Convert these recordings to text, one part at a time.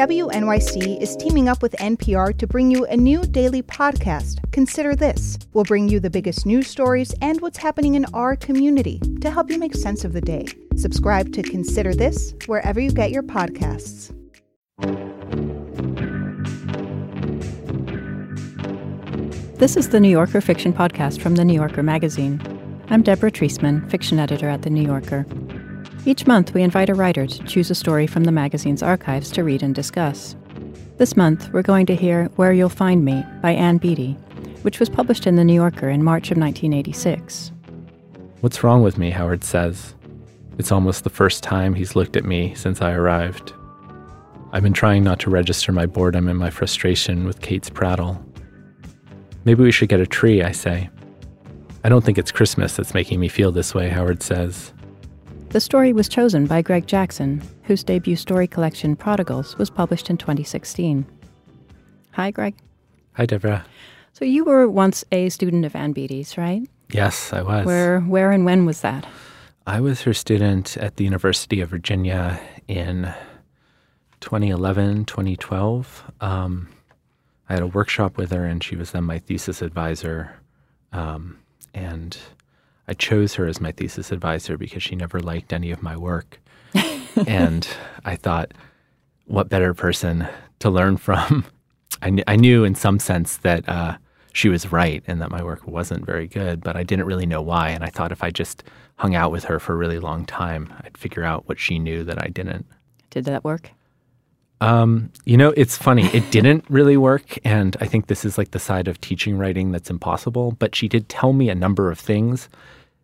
WNYC is teaming up with NPR to bring you a new daily podcast, Consider This. We'll bring you the biggest news stories and what's happening in our community to help you make sense of the day. Subscribe to Consider This wherever you get your podcasts. This is the New Yorker Fiction Podcast from The New Yorker magazine. I'm Deborah Treisman, fiction editor at The New Yorker. Each month, we invite a writer to choose a story from the magazine's archives to read and discuss. This month, we're going to hear Where You'll Find Me by Ann Beattie, which was published in The New Yorker in March of 1986. What's wrong with me, Howard says. It's almost the first time he's looked at me since I arrived. I've been trying not to register my boredom and my frustration with Kate's prattle. Maybe we should get a tree, I say. I don't think it's Christmas that's making me feel this way, Howard says. The story was chosen by Greg Jackson, whose debut story collection Prodigals was published in 2016. Hi, Greg. Hi, Deborah. So you were once a student of Ann Beattie's, right? Yes, I was. Where, where, and when was that? I was her student at the University of Virginia in 2011, 2012. Um, I had a workshop with her, and she was then my thesis advisor. Um, and I chose her as my thesis advisor because she never liked any of my work. and I thought, what better person to learn from? I, kn- I knew in some sense that uh, she was right and that my work wasn't very good, but I didn't really know why. And I thought if I just hung out with her for a really long time, I'd figure out what she knew that I didn't. Did that work? Um, you know, it's funny. It didn't really work. And I think this is like the side of teaching writing that's impossible. But she did tell me a number of things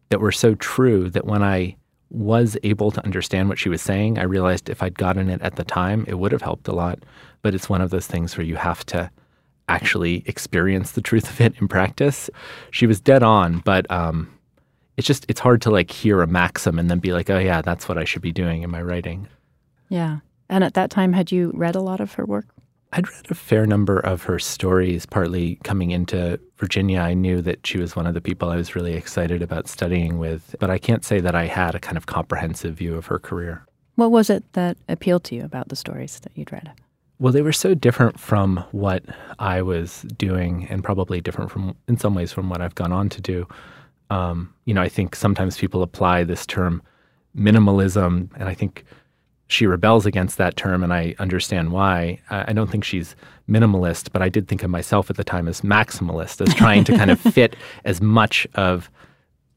that were so true that when I was able to understand what she was saying, I realized if I'd gotten it at the time, it would have helped a lot. But it's one of those things where you have to actually experience the truth of it in practice. She was dead on, but um, it's just it's hard to like hear a maxim and then be like, oh yeah, that's what I should be doing in my writing. Yeah. And at that time, had you read a lot of her work? I'd read a fair number of her stories, partly coming into Virginia. I knew that she was one of the people I was really excited about studying with, but I can't say that I had a kind of comprehensive view of her career. What was it that appealed to you about the stories that you'd read? Well, they were so different from what I was doing, and probably different from, in some ways, from what I've gone on to do. Um, you know, I think sometimes people apply this term minimalism, and I think she rebels against that term, and I understand why. I don't think she's minimalist, but I did think of myself at the time as maximalist, as trying to kind of fit as much of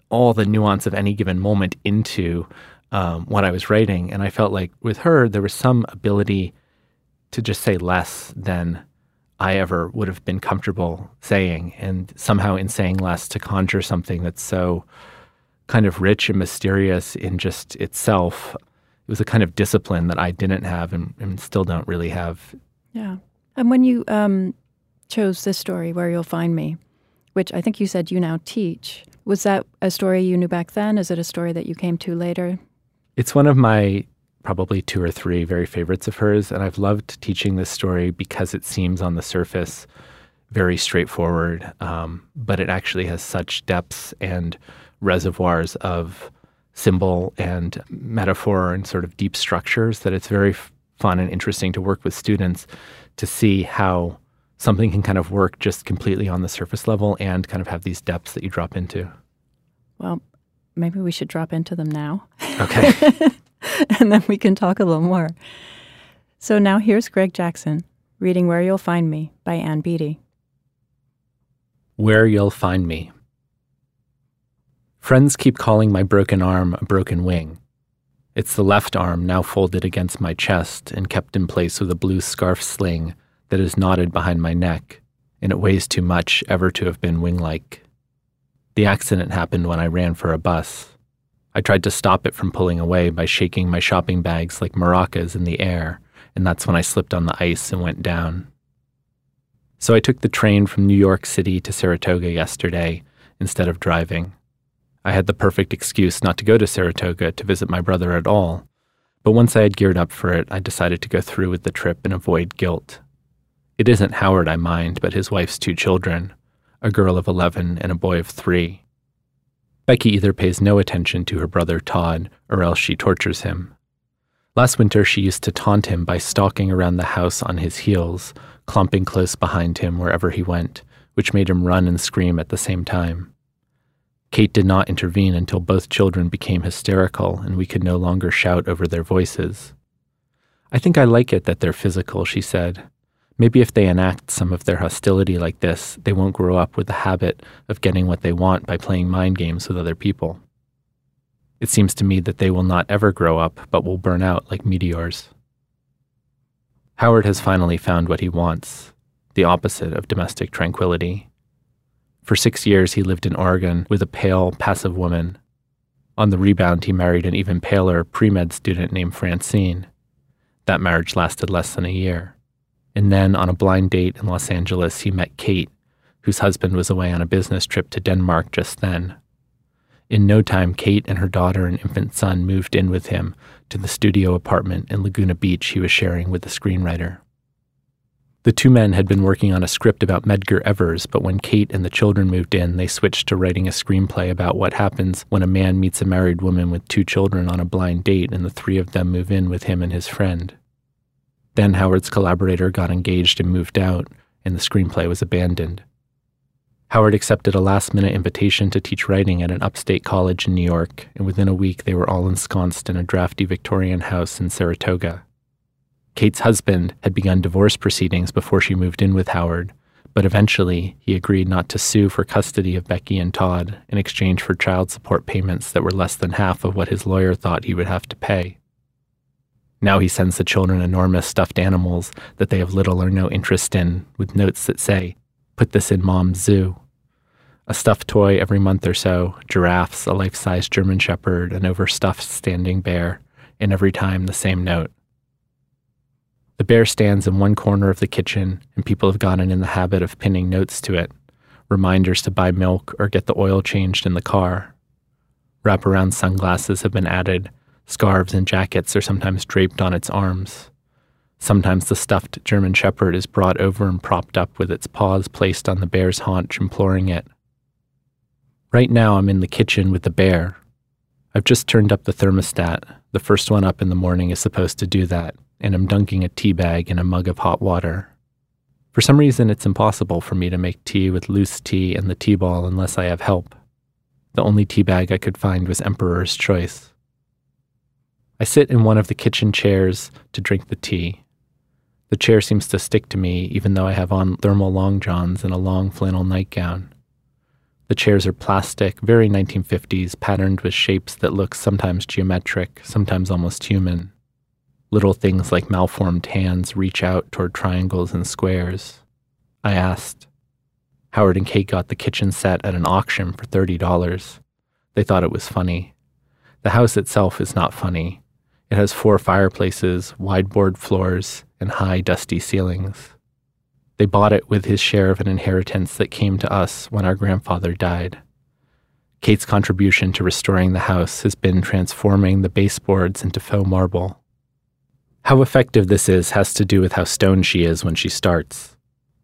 all the nuance of any given moment into um, what I was writing. And I felt like with her, there was some ability to just say less than I ever would have been comfortable saying, and somehow in saying less to conjure something that's so kind of rich and mysterious in just itself it was a kind of discipline that I didn't have and, and still don't really have. Yeah. And when you um, chose this story, Where You'll Find Me, which I think you said you now teach, was that a story you knew back then? Is it a story that you came to later? It's one of my probably two or three very favorites of hers. And I've loved teaching this story because it seems on the surface very straightforward, um, but it actually has such depths and reservoirs of symbol and metaphor and sort of deep structures that it's very fun and interesting to work with students to see how something can kind of work just completely on the surface level and kind of have these depths that you drop into. Well, maybe we should drop into them now. Okay. and then we can talk a little more. So now here's Greg Jackson reading Where You'll Find Me by Ann Beattie. Where You'll Find Me Friends keep calling my broken arm a broken wing. It's the left arm now folded against my chest and kept in place with a blue scarf sling that is knotted behind my neck, and it weighs too much ever to have been wing like. The accident happened when I ran for a bus. I tried to stop it from pulling away by shaking my shopping bags like maracas in the air, and that's when I slipped on the ice and went down. So I took the train from New York City to Saratoga yesterday instead of driving. I had the perfect excuse not to go to Saratoga to visit my brother at all. But once I had geared up for it, I decided to go through with the trip and avoid guilt. It isn't Howard I mind, but his wife's two children a girl of 11 and a boy of three. Becky either pays no attention to her brother Todd or else she tortures him. Last winter, she used to taunt him by stalking around the house on his heels, clumping close behind him wherever he went, which made him run and scream at the same time. Kate did not intervene until both children became hysterical and we could no longer shout over their voices. I think I like it that they're physical, she said. Maybe if they enact some of their hostility like this, they won't grow up with the habit of getting what they want by playing mind games with other people. It seems to me that they will not ever grow up, but will burn out like meteors. Howard has finally found what he wants the opposite of domestic tranquility. For six years, he lived in Oregon with a pale, passive woman. On the rebound, he married an even paler pre med student named Francine. That marriage lasted less than a year. And then, on a blind date in Los Angeles, he met Kate, whose husband was away on a business trip to Denmark just then. In no time, Kate and her daughter and infant son moved in with him to the studio apartment in Laguna Beach he was sharing with the screenwriter. The two men had been working on a script about Medgar Evers, but when Kate and the children moved in, they switched to writing a screenplay about what happens when a man meets a married woman with two children on a blind date and the three of them move in with him and his friend. Then Howard's collaborator got engaged and moved out, and the screenplay was abandoned. Howard accepted a last minute invitation to teach writing at an upstate college in New York, and within a week they were all ensconced in a drafty Victorian house in Saratoga. Kate's husband had begun divorce proceedings before she moved in with Howard, but eventually he agreed not to sue for custody of Becky and Todd in exchange for child support payments that were less than half of what his lawyer thought he would have to pay. Now he sends the children enormous stuffed animals that they have little or no interest in, with notes that say, Put this in mom's zoo. A stuffed toy every month or so, giraffes, a life size German shepherd, an overstuffed standing bear, and every time the same note the bear stands in one corner of the kitchen, and people have gotten in the habit of pinning notes to it reminders to buy milk or get the oil changed in the car. Wraparound sunglasses have been added, scarves and jackets are sometimes draped on its arms. Sometimes the stuffed German shepherd is brought over and propped up with its paws placed on the bear's haunch, imploring it. Right now, I'm in the kitchen with the bear. I've just turned up the thermostat. The first one up in the morning is supposed to do that and I'm dunking a tea bag in a mug of hot water. For some reason, it's impossible for me to make tea with loose tea and the tea ball unless I have help. The only tea bag I could find was Emperor's Choice. I sit in one of the kitchen chairs to drink the tea. The chair seems to stick to me, even though I have on thermal long johns and a long flannel nightgown. The chairs are plastic, very 1950s, patterned with shapes that look sometimes geometric, sometimes almost human. Little things like malformed hands reach out toward triangles and squares. I asked. Howard and Kate got the kitchen set at an auction for $30. They thought it was funny. The house itself is not funny. It has four fireplaces, wide board floors, and high, dusty ceilings. They bought it with his share of an inheritance that came to us when our grandfather died. Kate's contribution to restoring the house has been transforming the baseboards into faux marble. How effective this is has to do with how stoned she is when she starts.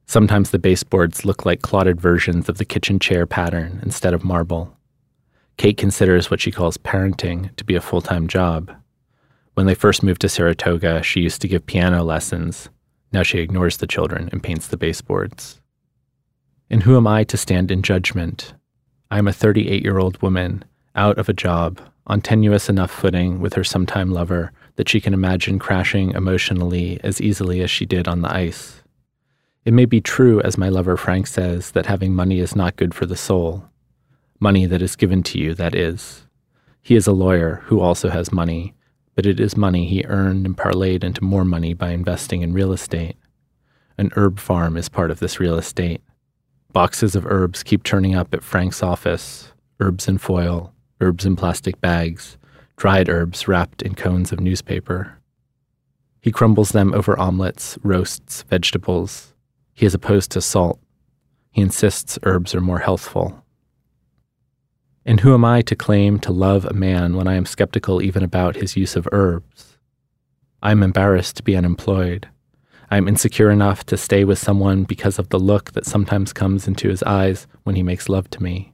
Sometimes the baseboards look like clotted versions of the kitchen chair pattern instead of marble. Kate considers what she calls parenting to be a full time job. When they first moved to Saratoga, she used to give piano lessons. Now she ignores the children and paints the baseboards. And who am I to stand in judgment? I am a 38 year old woman, out of a job, on tenuous enough footing with her sometime lover that she can imagine crashing emotionally as easily as she did on the ice. It may be true, as my lover Frank says, that having money is not good for the soul. Money that is given to you, that is. He is a lawyer who also has money, but it is money he earned and parlayed into more money by investing in real estate. An herb farm is part of this real estate. Boxes of herbs keep turning up at Frank's office herbs in foil, herbs in plastic bags, dried herbs wrapped in cones of newspaper. He crumbles them over omelets, roasts, vegetables. He is opposed to salt. He insists herbs are more healthful. And who am I to claim to love a man when I am skeptical even about his use of herbs? I am embarrassed to be unemployed. I am insecure enough to stay with someone because of the look that sometimes comes into his eyes when he makes love to me.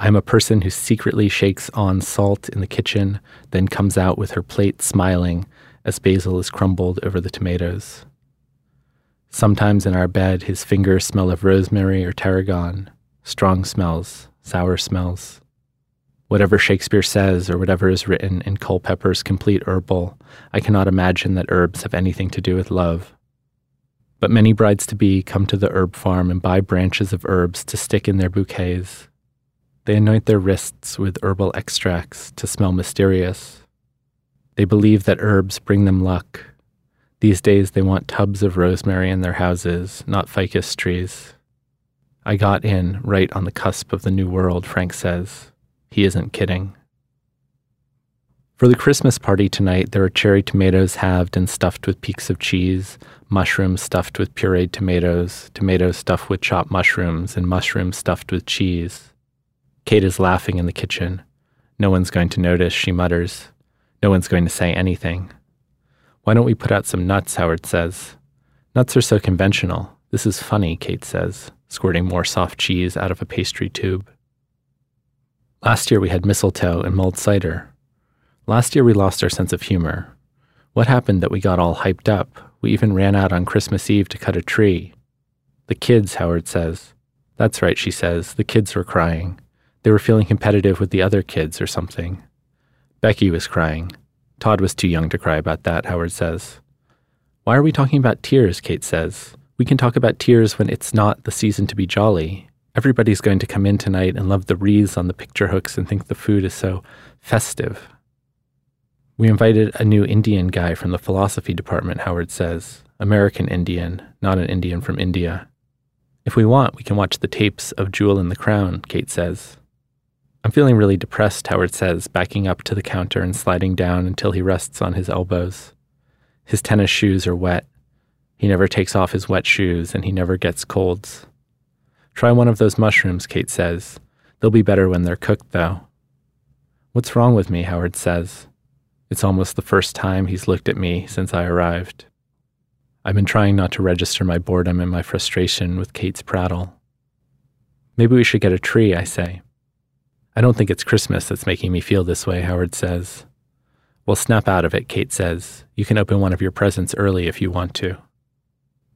I'm a person who secretly shakes on salt in the kitchen, then comes out with her plate smiling as basil is crumbled over the tomatoes. Sometimes in our bed, his fingers smell of rosemary or tarragon, strong smells, sour smells. Whatever Shakespeare says or whatever is written in Culpeper's Complete Herbal, I cannot imagine that herbs have anything to do with love. But many brides to be come to the herb farm and buy branches of herbs to stick in their bouquets. They anoint their wrists with herbal extracts to smell mysterious. They believe that herbs bring them luck. These days they want tubs of rosemary in their houses, not ficus trees. I got in right on the cusp of the new world, Frank says. He isn't kidding. For the Christmas party tonight, there are cherry tomatoes halved and stuffed with peaks of cheese, mushrooms stuffed with pureed tomatoes, tomatoes stuffed with chopped mushrooms, and mushrooms stuffed with cheese. Kate is laughing in the kitchen. No one's going to notice, she mutters. No one's going to say anything. Why don't we put out some nuts? Howard says. Nuts are so conventional. This is funny, Kate says, squirting more soft cheese out of a pastry tube. Last year we had mistletoe and mulled cider. Last year we lost our sense of humor. What happened that we got all hyped up? We even ran out on Christmas Eve to cut a tree. The kids, Howard says. That's right, she says. The kids were crying. They were feeling competitive with the other kids or something. Becky was crying. Todd was too young to cry about that, Howard says. Why are we talking about tears? Kate says. We can talk about tears when it's not the season to be jolly. Everybody's going to come in tonight and love the wreaths on the picture hooks and think the food is so festive. We invited a new Indian guy from the philosophy department, Howard says. American Indian, not an Indian from India. If we want, we can watch the tapes of Jewel in the Crown, Kate says. I'm feeling really depressed, Howard says, backing up to the counter and sliding down until he rests on his elbows. His tennis shoes are wet. He never takes off his wet shoes and he never gets colds. Try one of those mushrooms, Kate says. They'll be better when they're cooked, though. What's wrong with me? Howard says. It's almost the first time he's looked at me since I arrived. I've been trying not to register my boredom and my frustration with Kate's prattle. Maybe we should get a tree, I say. I don't think it's Christmas that's making me feel this way, Howard says. Well, snap out of it, Kate says. You can open one of your presents early if you want to.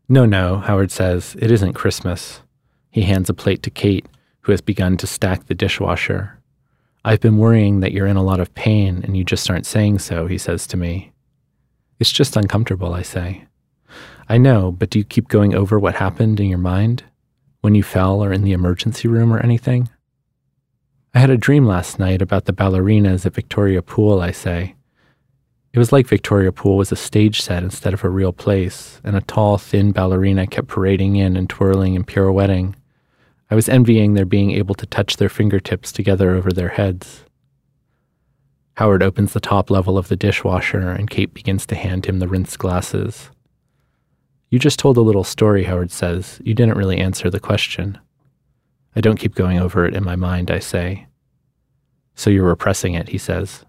No, no, Howard says. It isn't Christmas. He hands a plate to Kate, who has begun to stack the dishwasher. I've been worrying that you're in a lot of pain and you just aren't saying so, he says to me. It's just uncomfortable, I say. I know, but do you keep going over what happened in your mind? When you fell or in the emergency room or anything? I had a dream last night about the ballerinas at Victoria Pool, I say. It was like Victoria Pool was a stage set instead of a real place, and a tall, thin ballerina kept parading in and twirling and pirouetting. I was envying their being able to touch their fingertips together over their heads. Howard opens the top level of the dishwasher, and Kate begins to hand him the rinsed glasses. You just told a little story, Howard says. You didn't really answer the question. I don't keep going over it in my mind, I say. So you're repressing it, he says.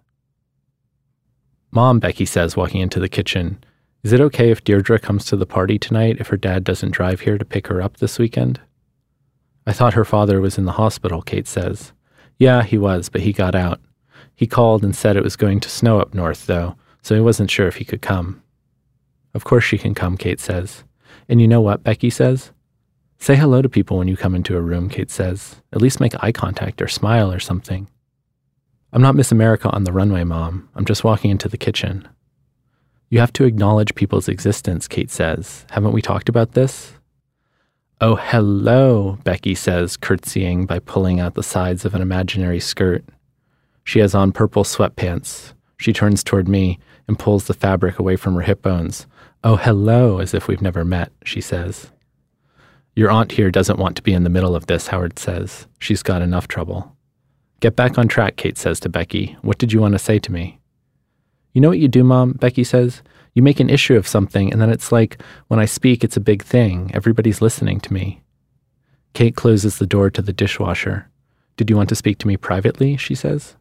Mom, Becky says, walking into the kitchen, is it okay if Deirdre comes to the party tonight if her dad doesn't drive here to pick her up this weekend? I thought her father was in the hospital, Kate says. Yeah, he was, but he got out. He called and said it was going to snow up north, though, so he wasn't sure if he could come. Of course she can come, Kate says. And you know what, Becky says? Say hello to people when you come into a room, Kate says. At least make eye contact or smile or something. I'm not Miss America on the runway, Mom. I'm just walking into the kitchen. You have to acknowledge people's existence, Kate says. Haven't we talked about this? Oh, hello, Becky says, curtsying by pulling out the sides of an imaginary skirt. She has on purple sweatpants. She turns toward me and pulls the fabric away from her hip bones. Oh, hello, as if we've never met, she says. Your aunt here doesn't want to be in the middle of this, Howard says. She's got enough trouble. Get back on track, Kate says to Becky. What did you want to say to me? You know what you do, Mom? Becky says. You make an issue of something, and then it's like when I speak, it's a big thing. Everybody's listening to me. Kate closes the door to the dishwasher. Did you want to speak to me privately? she says.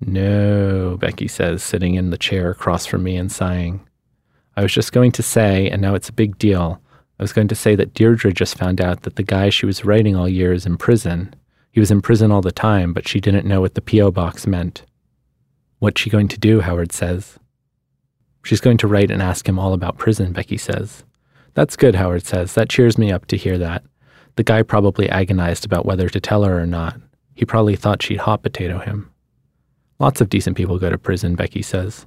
No, Becky says, sitting in the chair across from me and sighing. I was just going to say, and now it's a big deal. I was going to say that Deirdre just found out that the guy she was writing all year is in prison. He was in prison all the time, but she didn't know what the P.O. box meant. What's she going to do? Howard says. She's going to write and ask him all about prison, Becky says. That's good, Howard says. That cheers me up to hear that. The guy probably agonized about whether to tell her or not. He probably thought she'd hot potato him. Lots of decent people go to prison, Becky says.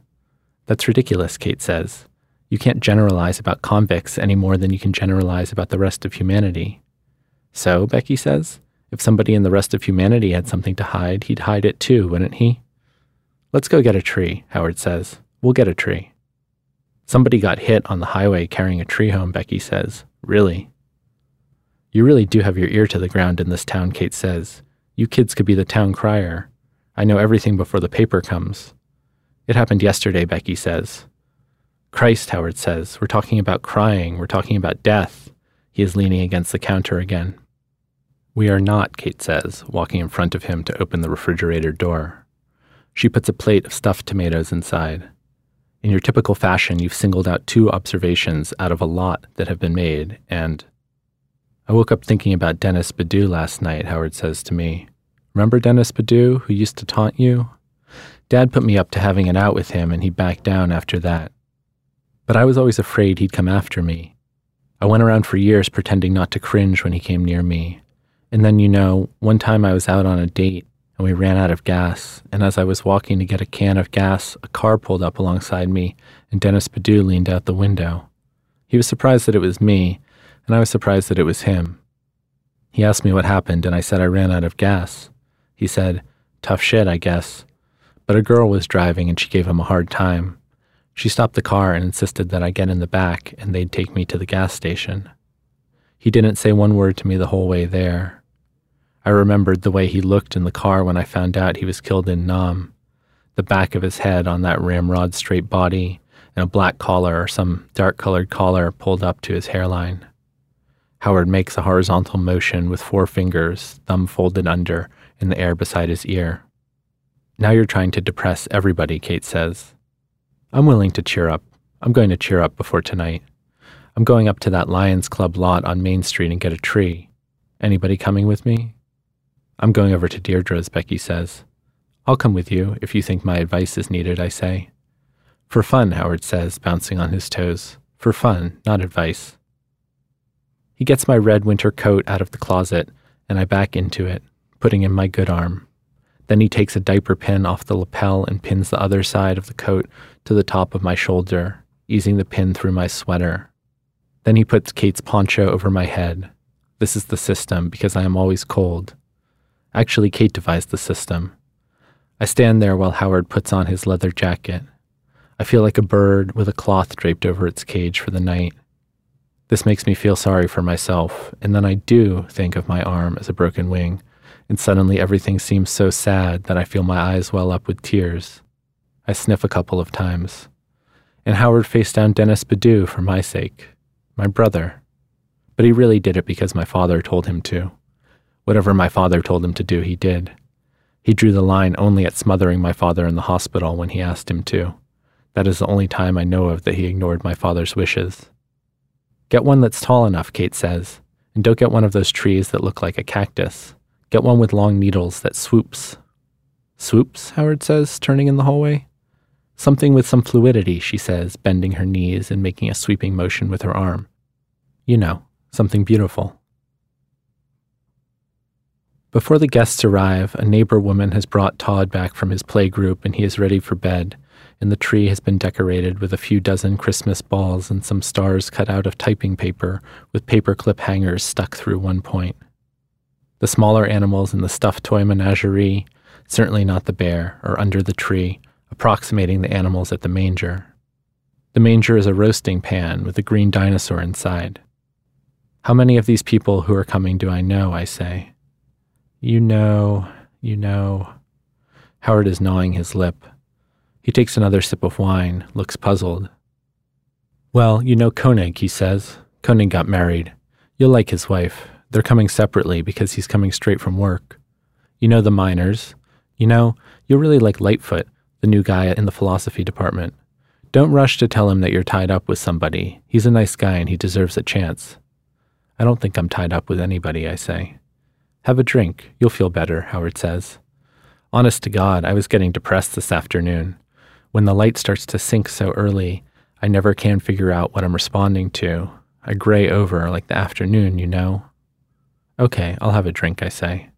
That's ridiculous, Kate says. You can't generalize about convicts any more than you can generalize about the rest of humanity. So, Becky says, if somebody in the rest of humanity had something to hide, he'd hide it too, wouldn't he? Let's go get a tree, Howard says. We'll get a tree. Somebody got hit on the highway carrying a tree home, Becky says. Really? You really do have your ear to the ground in this town, Kate says. You kids could be the town crier. I know everything before the paper comes. It happened yesterday, Becky says. Christ, Howard says. We're talking about crying. We're talking about death. He is leaning against the counter again. We are not, Kate says, walking in front of him to open the refrigerator door. She puts a plate of stuffed tomatoes inside. In your typical fashion, you've singled out two observations out of a lot that have been made, and I woke up thinking about Dennis Badu last night, Howard says to me. Remember Dennis Badu, who used to taunt you? Dad put me up to having it out with him, and he backed down after that. But I was always afraid he'd come after me. I went around for years pretending not to cringe when he came near me. And then, you know, one time I was out on a date and we ran out of gas. And as I was walking to get a can of gas, a car pulled up alongside me, and Dennis Badu leaned out the window. He was surprised that it was me, and I was surprised that it was him. He asked me what happened, and I said I ran out of gas. He said, Tough shit, I guess. But a girl was driving, and she gave him a hard time. She stopped the car and insisted that I get in the back and they'd take me to the gas station. He didn't say one word to me the whole way there. I remembered the way he looked in the car when I found out he was killed in Nam. The back of his head on that ramrod straight body, and a black collar or some dark colored collar pulled up to his hairline. Howard makes a horizontal motion with four fingers, thumb folded under, in the air beside his ear. Now you're trying to depress everybody, Kate says. I'm willing to cheer up. I'm going to cheer up before tonight. I'm going up to that Lions Club lot on Main Street and get a tree. Anybody coming with me? I'm going over to Deirdre's, Becky says. I'll come with you if you think my advice is needed, I say. For fun, Howard says, bouncing on his toes. For fun, not advice. He gets my red winter coat out of the closet, and I back into it, putting in my good arm. Then he takes a diaper pin off the lapel and pins the other side of the coat to the top of my shoulder, easing the pin through my sweater. Then he puts Kate's poncho over my head. This is the system because I am always cold, Actually, Kate devised the system. I stand there while Howard puts on his leather jacket. I feel like a bird with a cloth draped over its cage for the night. This makes me feel sorry for myself, and then I do think of my arm as a broken wing, and suddenly everything seems so sad that I feel my eyes well up with tears. I sniff a couple of times. And Howard faced down Dennis Badu for my sake, my brother. But he really did it because my father told him to. Whatever my father told him to do, he did. He drew the line only at smothering my father in the hospital when he asked him to. That is the only time I know of that he ignored my father's wishes. Get one that's tall enough, Kate says, and don't get one of those trees that look like a cactus. Get one with long needles that swoops. Swoops, Howard says, turning in the hallway. Something with some fluidity, she says, bending her knees and making a sweeping motion with her arm. You know, something beautiful. Before the guests arrive, a neighbor woman has brought Todd back from his play group and he is ready for bed, and the tree has been decorated with a few dozen Christmas balls and some stars cut out of typing paper with paperclip hangers stuck through one point. The smaller animals in the stuffed toy menagerie, certainly not the bear, are under the tree, approximating the animals at the manger. The manger is a roasting pan with a green dinosaur inside. How many of these people who are coming do I know? I say. You know, you know. Howard is gnawing his lip. He takes another sip of wine, looks puzzled. Well, you know Koenig, he says. Koenig got married. You'll like his wife. They're coming separately because he's coming straight from work. You know the miners. You know, you'll really like Lightfoot, the new guy in the philosophy department. Don't rush to tell him that you're tied up with somebody. He's a nice guy and he deserves a chance. I don't think I'm tied up with anybody, I say. Have a drink. You'll feel better, Howard says. Honest to God, I was getting depressed this afternoon. When the light starts to sink so early, I never can figure out what I'm responding to. I gray over like the afternoon, you know. Okay, I'll have a drink, I say.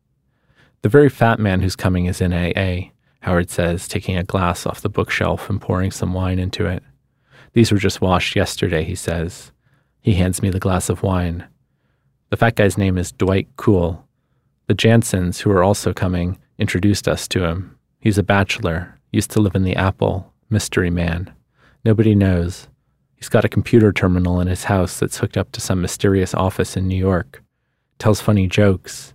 The very fat man who's coming is in AA, Howard says, taking a glass off the bookshelf and pouring some wine into it. These were just washed yesterday, he says. He hands me the glass of wine. The fat guy's name is Dwight Cool. The Jansons, who are also coming, introduced us to him. He's a bachelor, used to live in the Apple, mystery man. Nobody knows. He's got a computer terminal in his house that's hooked up to some mysterious office in New York tells funny jokes.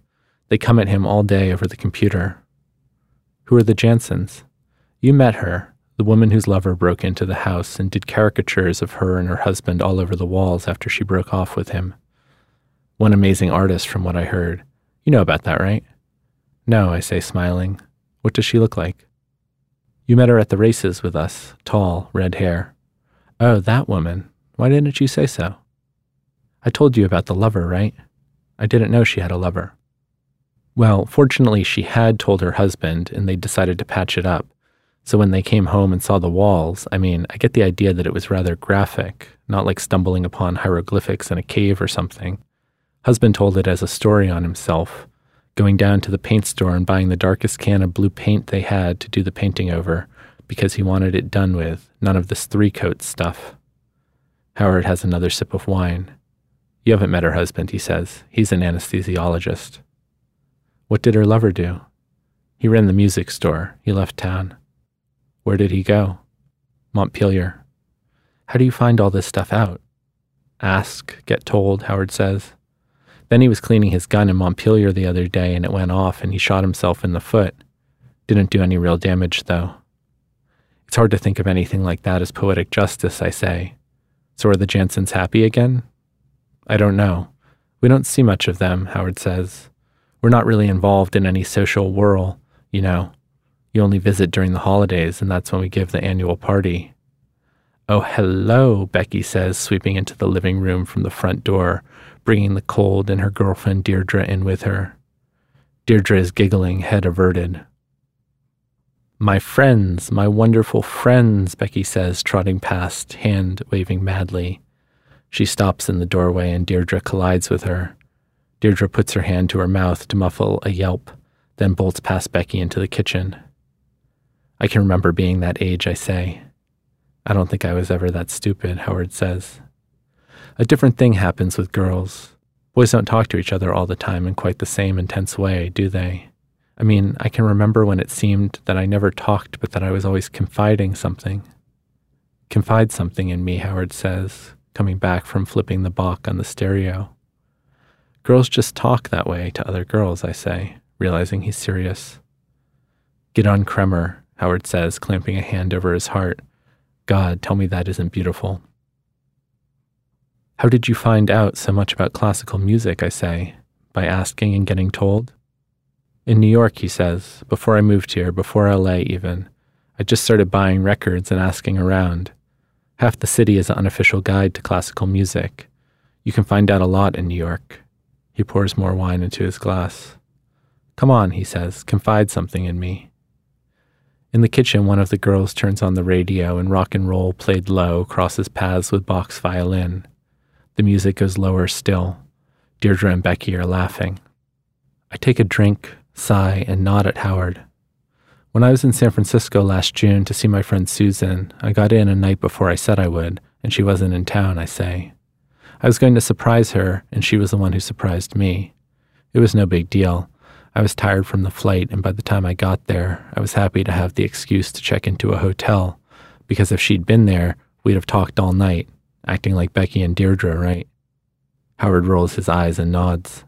They come at him all day over the computer. Who are the Jansons? You met her, the woman whose lover broke into the house and did caricatures of her and her husband all over the walls after she broke off with him. One amazing artist, from what I heard. You know about that, right? No, I say, smiling. What does she look like? You met her at the races with us, tall, red hair. Oh, that woman. Why didn't you say so? I told you about the lover, right? I didn't know she had a lover. Well, fortunately, she had told her husband, and they decided to patch it up. So when they came home and saw the walls, I mean, I get the idea that it was rather graphic, not like stumbling upon hieroglyphics in a cave or something. Husband told it as a story on himself, going down to the paint store and buying the darkest can of blue paint they had to do the painting over, because he wanted it done with, none of this three coat stuff. Howard has another sip of wine. You haven't met her husband, he says. He's an anesthesiologist. What did her lover do? He ran the music store. He left town. Where did he go? Montpelier. How do you find all this stuff out? Ask, get told, Howard says. Then he was cleaning his gun in Montpelier the other day and it went off and he shot himself in the foot. Didn't do any real damage, though. It's hard to think of anything like that as poetic justice, I say. So are the Jansons happy again? I don't know. We don't see much of them, Howard says. We're not really involved in any social whirl, you know. You only visit during the holidays, and that's when we give the annual party. Oh, hello, Becky says, sweeping into the living room from the front door, bringing the cold and her girlfriend Deirdre in with her. Deirdre is giggling, head averted. My friends, my wonderful friends, Becky says, trotting past, hand waving madly. She stops in the doorway and Deirdre collides with her. Deirdre puts her hand to her mouth to muffle a yelp, then bolts past Becky into the kitchen. I can remember being that age, I say. I don't think I was ever that stupid, Howard says. A different thing happens with girls. Boys don't talk to each other all the time in quite the same intense way, do they? I mean, I can remember when it seemed that I never talked, but that I was always confiding something. Confide something in me, Howard says, coming back from flipping the Bach on the stereo. Girls just talk that way to other girls, I say, realizing he's serious. Gidon Kremer, Howard says, clamping a hand over his heart. God, tell me that isn't beautiful. How did you find out so much about classical music? I say, by asking and getting told. In New York, he says, before I moved here, before LA even, I just started buying records and asking around. Half the city is an unofficial guide to classical music. You can find out a lot in New York. He pours more wine into his glass. Come on, he says, confide something in me. In the kitchen, one of the girls turns on the radio and rock and roll played low crosses paths with Bach's violin. The music goes lower still. Deirdre and Becky are laughing. I take a drink, sigh, and nod at Howard. When I was in San Francisco last June to see my friend Susan, I got in a night before I said I would, and she wasn't in town, I say. I was going to surprise her, and she was the one who surprised me. It was no big deal. I was tired from the flight, and by the time I got there, I was happy to have the excuse to check into a hotel, because if she'd been there, we'd have talked all night, acting like Becky and Deirdre, right? Howard rolls his eyes and nods.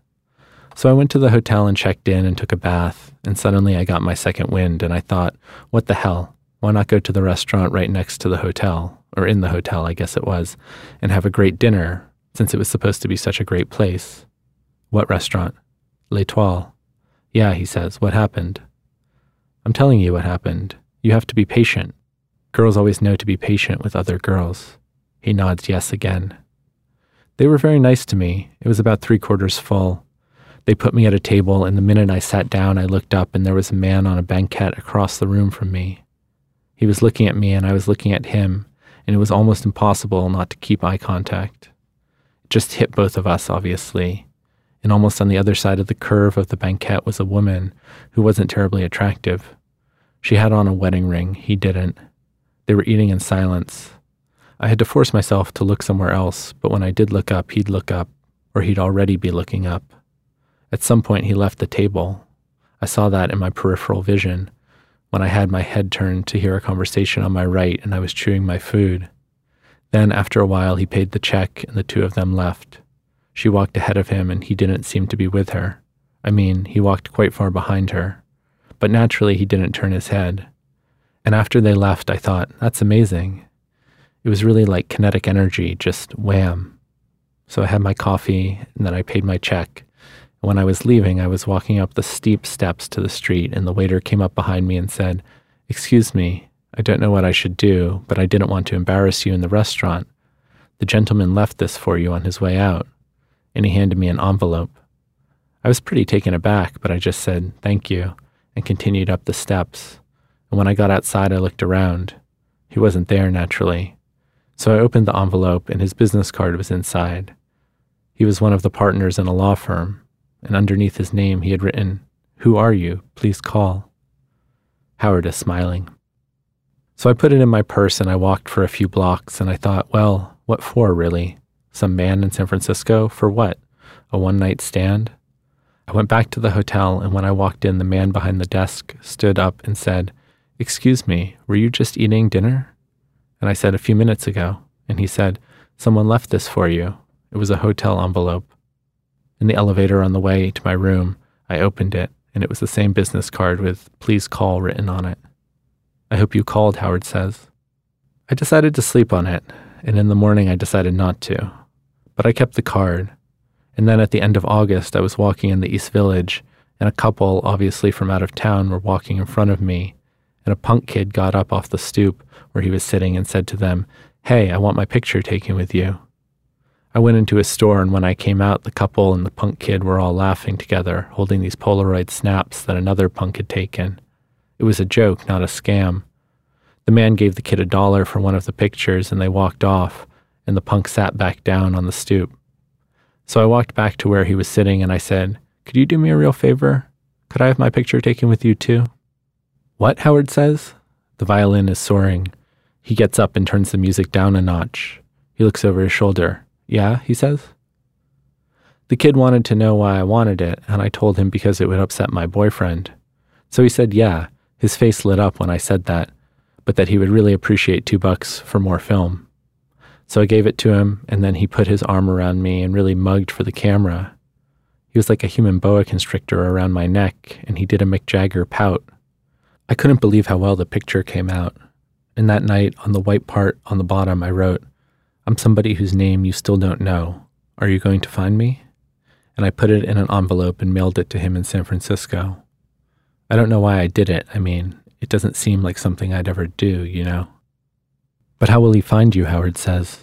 So I went to the hotel and checked in and took a bath, and suddenly I got my second wind, and I thought, what the hell? Why not go to the restaurant right next to the hotel, or in the hotel, I guess it was, and have a great dinner, since it was supposed to be such a great place? What restaurant? L'Etoile. Yeah, he says, what happened? I'm telling you what happened. You have to be patient. Girls always know to be patient with other girls. He nods yes again. They were very nice to me. It was about three quarters full. They put me at a table, and the minute I sat down, I looked up, and there was a man on a banquette across the room from me. He was looking at me, and I was looking at him, and it was almost impossible not to keep eye contact. It just hit both of us, obviously. And almost on the other side of the curve of the banquette was a woman who wasn't terribly attractive. She had on a wedding ring, he didn't. They were eating in silence. I had to force myself to look somewhere else, but when I did look up, he'd look up, or he'd already be looking up. At some point, he left the table. I saw that in my peripheral vision when I had my head turned to hear a conversation on my right and I was chewing my food. Then, after a while, he paid the check and the two of them left. She walked ahead of him and he didn't seem to be with her. I mean, he walked quite far behind her. But naturally, he didn't turn his head. And after they left, I thought, that's amazing. It was really like kinetic energy, just wham. So I had my coffee and then I paid my check. When I was leaving, I was walking up the steep steps to the street, and the waiter came up behind me and said, Excuse me, I don't know what I should do, but I didn't want to embarrass you in the restaurant. The gentleman left this for you on his way out, and he handed me an envelope. I was pretty taken aback, but I just said, Thank you, and continued up the steps. And when I got outside, I looked around. He wasn't there, naturally. So I opened the envelope, and his business card was inside. He was one of the partners in a law firm, and underneath his name he had written, Who are you? Please call. Howard is smiling. So I put it in my purse and I walked for a few blocks and I thought, well, what for, really? Some man in San Francisco? For what? A one night stand? I went back to the hotel and when I walked in, the man behind the desk stood up and said, Excuse me, were you just eating dinner? And I said, A few minutes ago. And he said, Someone left this for you. It was a hotel envelope. In the elevator on the way to my room, I opened it, and it was the same business card with please call written on it. I hope you called, Howard says. I decided to sleep on it, and in the morning I decided not to. But I kept the card. And then at the end of August, I was walking in the East Village, and a couple, obviously from out of town, were walking in front of me. And a punk kid got up off the stoop where he was sitting and said to them, Hey, I want my picture taken with you. I went into a store, and when I came out, the couple and the punk kid were all laughing together, holding these Polaroid snaps that another punk had taken. It was a joke, not a scam. The man gave the kid a dollar for one of the pictures, and they walked off, and the punk sat back down on the stoop. So I walked back to where he was sitting, and I said, Could you do me a real favor? Could I have my picture taken with you too? What? Howard says. The violin is soaring. He gets up and turns the music down a notch. He looks over his shoulder. Yeah, he says. The kid wanted to know why I wanted it, and I told him because it would upset my boyfriend. So he said, yeah. His face lit up when I said that, but that he would really appreciate two bucks for more film. So I gave it to him, and then he put his arm around me and really mugged for the camera. He was like a human boa constrictor around my neck, and he did a Mick Jagger pout. I couldn't believe how well the picture came out. And that night, on the white part on the bottom, I wrote, I'm somebody whose name you still don't know. Are you going to find me? And I put it in an envelope and mailed it to him in San Francisco. I don't know why I did it. I mean, it doesn't seem like something I'd ever do, you know? But how will he find you? Howard says.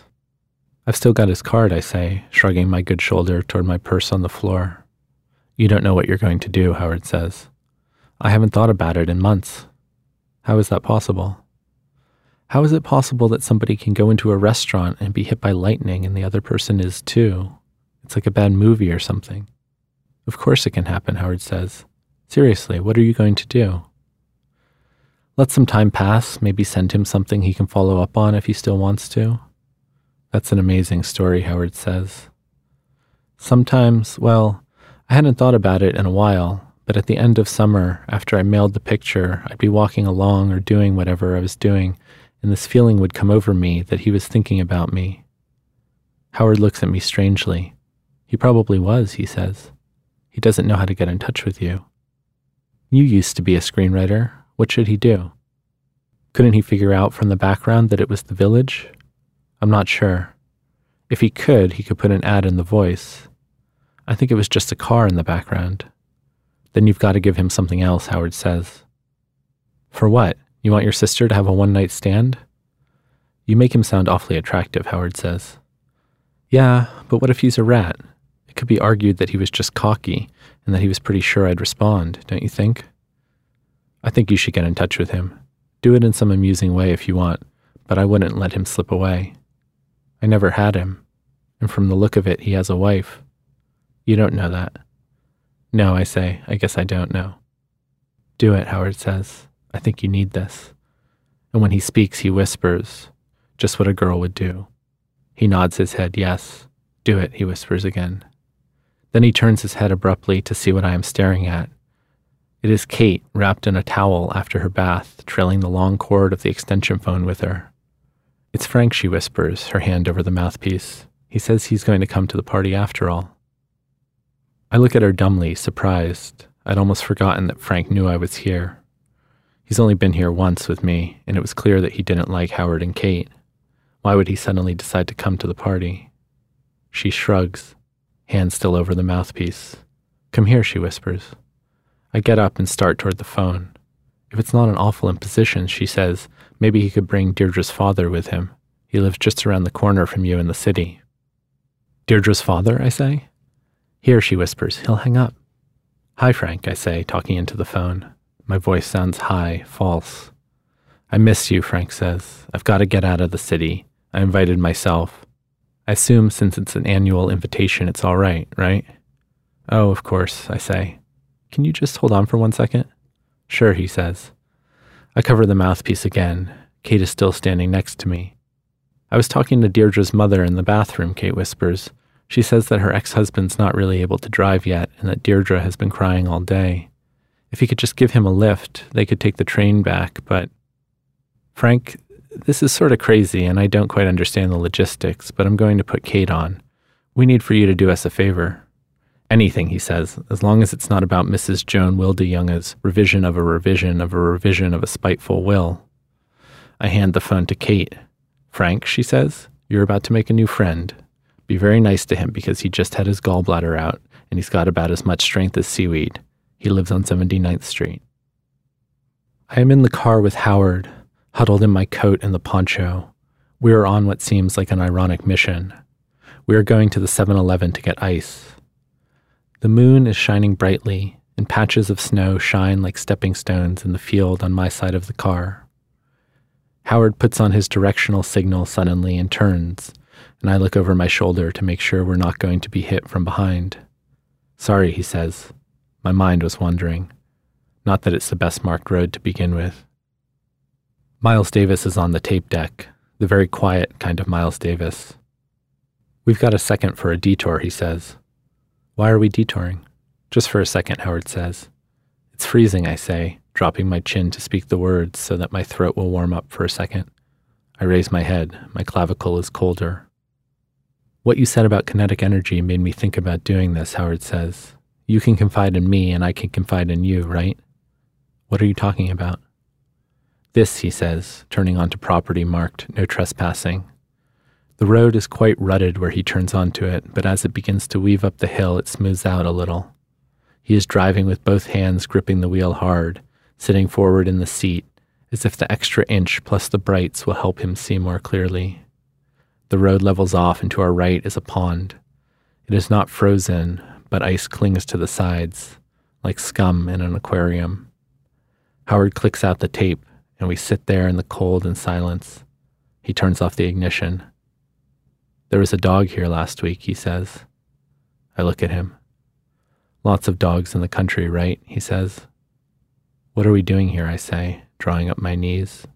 I've still got his card, I say, shrugging my good shoulder toward my purse on the floor. You don't know what you're going to do, Howard says. I haven't thought about it in months. How is that possible? How is it possible that somebody can go into a restaurant and be hit by lightning and the other person is too? It's like a bad movie or something. Of course it can happen, Howard says. Seriously, what are you going to do? Let some time pass, maybe send him something he can follow up on if he still wants to. That's an amazing story, Howard says. Sometimes, well, I hadn't thought about it in a while, but at the end of summer, after I mailed the picture, I'd be walking along or doing whatever I was doing, and this feeling would come over me that he was thinking about me. Howard looks at me strangely. He probably was, he says. He doesn't know how to get in touch with you. You used to be a screenwriter. What should he do? Couldn't he figure out from the background that it was the village? I'm not sure. If he could, he could put an ad in the voice. I think it was just a car in the background. Then you've got to give him something else, Howard says. For what? You want your sister to have a one night stand? You make him sound awfully attractive, Howard says. Yeah, but what if he's a rat? It could be argued that he was just cocky and that he was pretty sure I'd respond, don't you think? I think you should get in touch with him. Do it in some amusing way if you want, but I wouldn't let him slip away. I never had him, and from the look of it, he has a wife. You don't know that. No, I say, I guess I don't know. Do it, Howard says. I think you need this. And when he speaks, he whispers, just what a girl would do. He nods his head, yes. Do it, he whispers again. Then he turns his head abruptly to see what I am staring at. It is Kate, wrapped in a towel after her bath, trailing the long cord of the extension phone with her. It's Frank, she whispers, her hand over the mouthpiece. He says he's going to come to the party after all. I look at her dumbly, surprised. I'd almost forgotten that Frank knew I was here. He's only been here once with me, and it was clear that he didn't like Howard and Kate. Why would he suddenly decide to come to the party? She shrugs, hand still over the mouthpiece. Come here, she whispers. I get up and start toward the phone. If it's not an awful imposition, she says, maybe he could bring Deirdre's father with him. He lives just around the corner from you in the city. Deirdre's father, I say. Here, she whispers, he'll hang up. Hi, Frank, I say, talking into the phone. My voice sounds high, false. I miss you, Frank says. I've got to get out of the city. I invited myself. I assume since it's an annual invitation, it's all right, right? Oh, of course, I say. Can you just hold on for one second? Sure, he says. I cover the mouthpiece again. Kate is still standing next to me. I was talking to Deirdre's mother in the bathroom, Kate whispers. She says that her ex husband's not really able to drive yet and that Deirdre has been crying all day. If he could just give him a lift, they could take the train back, but. Frank, this is sort of crazy and I don't quite understand the logistics, but I'm going to put Kate on. We need for you to do us a favor. Anything, he says, as long as it's not about Mrs. Joan Wilde-Young's revision of a revision of a revision of a spiteful will. I hand the phone to Kate. Frank, she says, you're about to make a new friend. Be very nice to him because he just had his gallbladder out and he's got about as much strength as seaweed. He lives on 79th Street. I am in the car with Howard, huddled in my coat and the poncho. We are on what seems like an ironic mission. We are going to the 7 Eleven to get ice. The moon is shining brightly, and patches of snow shine like stepping stones in the field on my side of the car. Howard puts on his directional signal suddenly and turns, and I look over my shoulder to make sure we're not going to be hit from behind. Sorry, he says. My mind was wandering. Not that it's the best marked road to begin with. Miles Davis is on the tape deck, the very quiet kind of Miles Davis. We've got a second for a detour, he says. Why are we detouring? Just for a second, Howard says. It's freezing, I say, dropping my chin to speak the words so that my throat will warm up for a second. I raise my head. My clavicle is colder. What you said about kinetic energy made me think about doing this, Howard says. You can confide in me and I can confide in you, right? What are you talking about? This, he says, turning onto property marked no trespassing. The road is quite rutted where he turns onto it, but as it begins to weave up the hill, it smooths out a little. He is driving with both hands gripping the wheel hard, sitting forward in the seat, as if the extra inch plus the brights will help him see more clearly. The road levels off, and to our right is a pond. It is not frozen, but ice clings to the sides, like scum in an aquarium. Howard clicks out the tape, and we sit there in the cold and silence. He turns off the ignition. There was a dog here last week, he says. I look at him. Lots of dogs in the country, right? He says. What are we doing here? I say, drawing up my knees.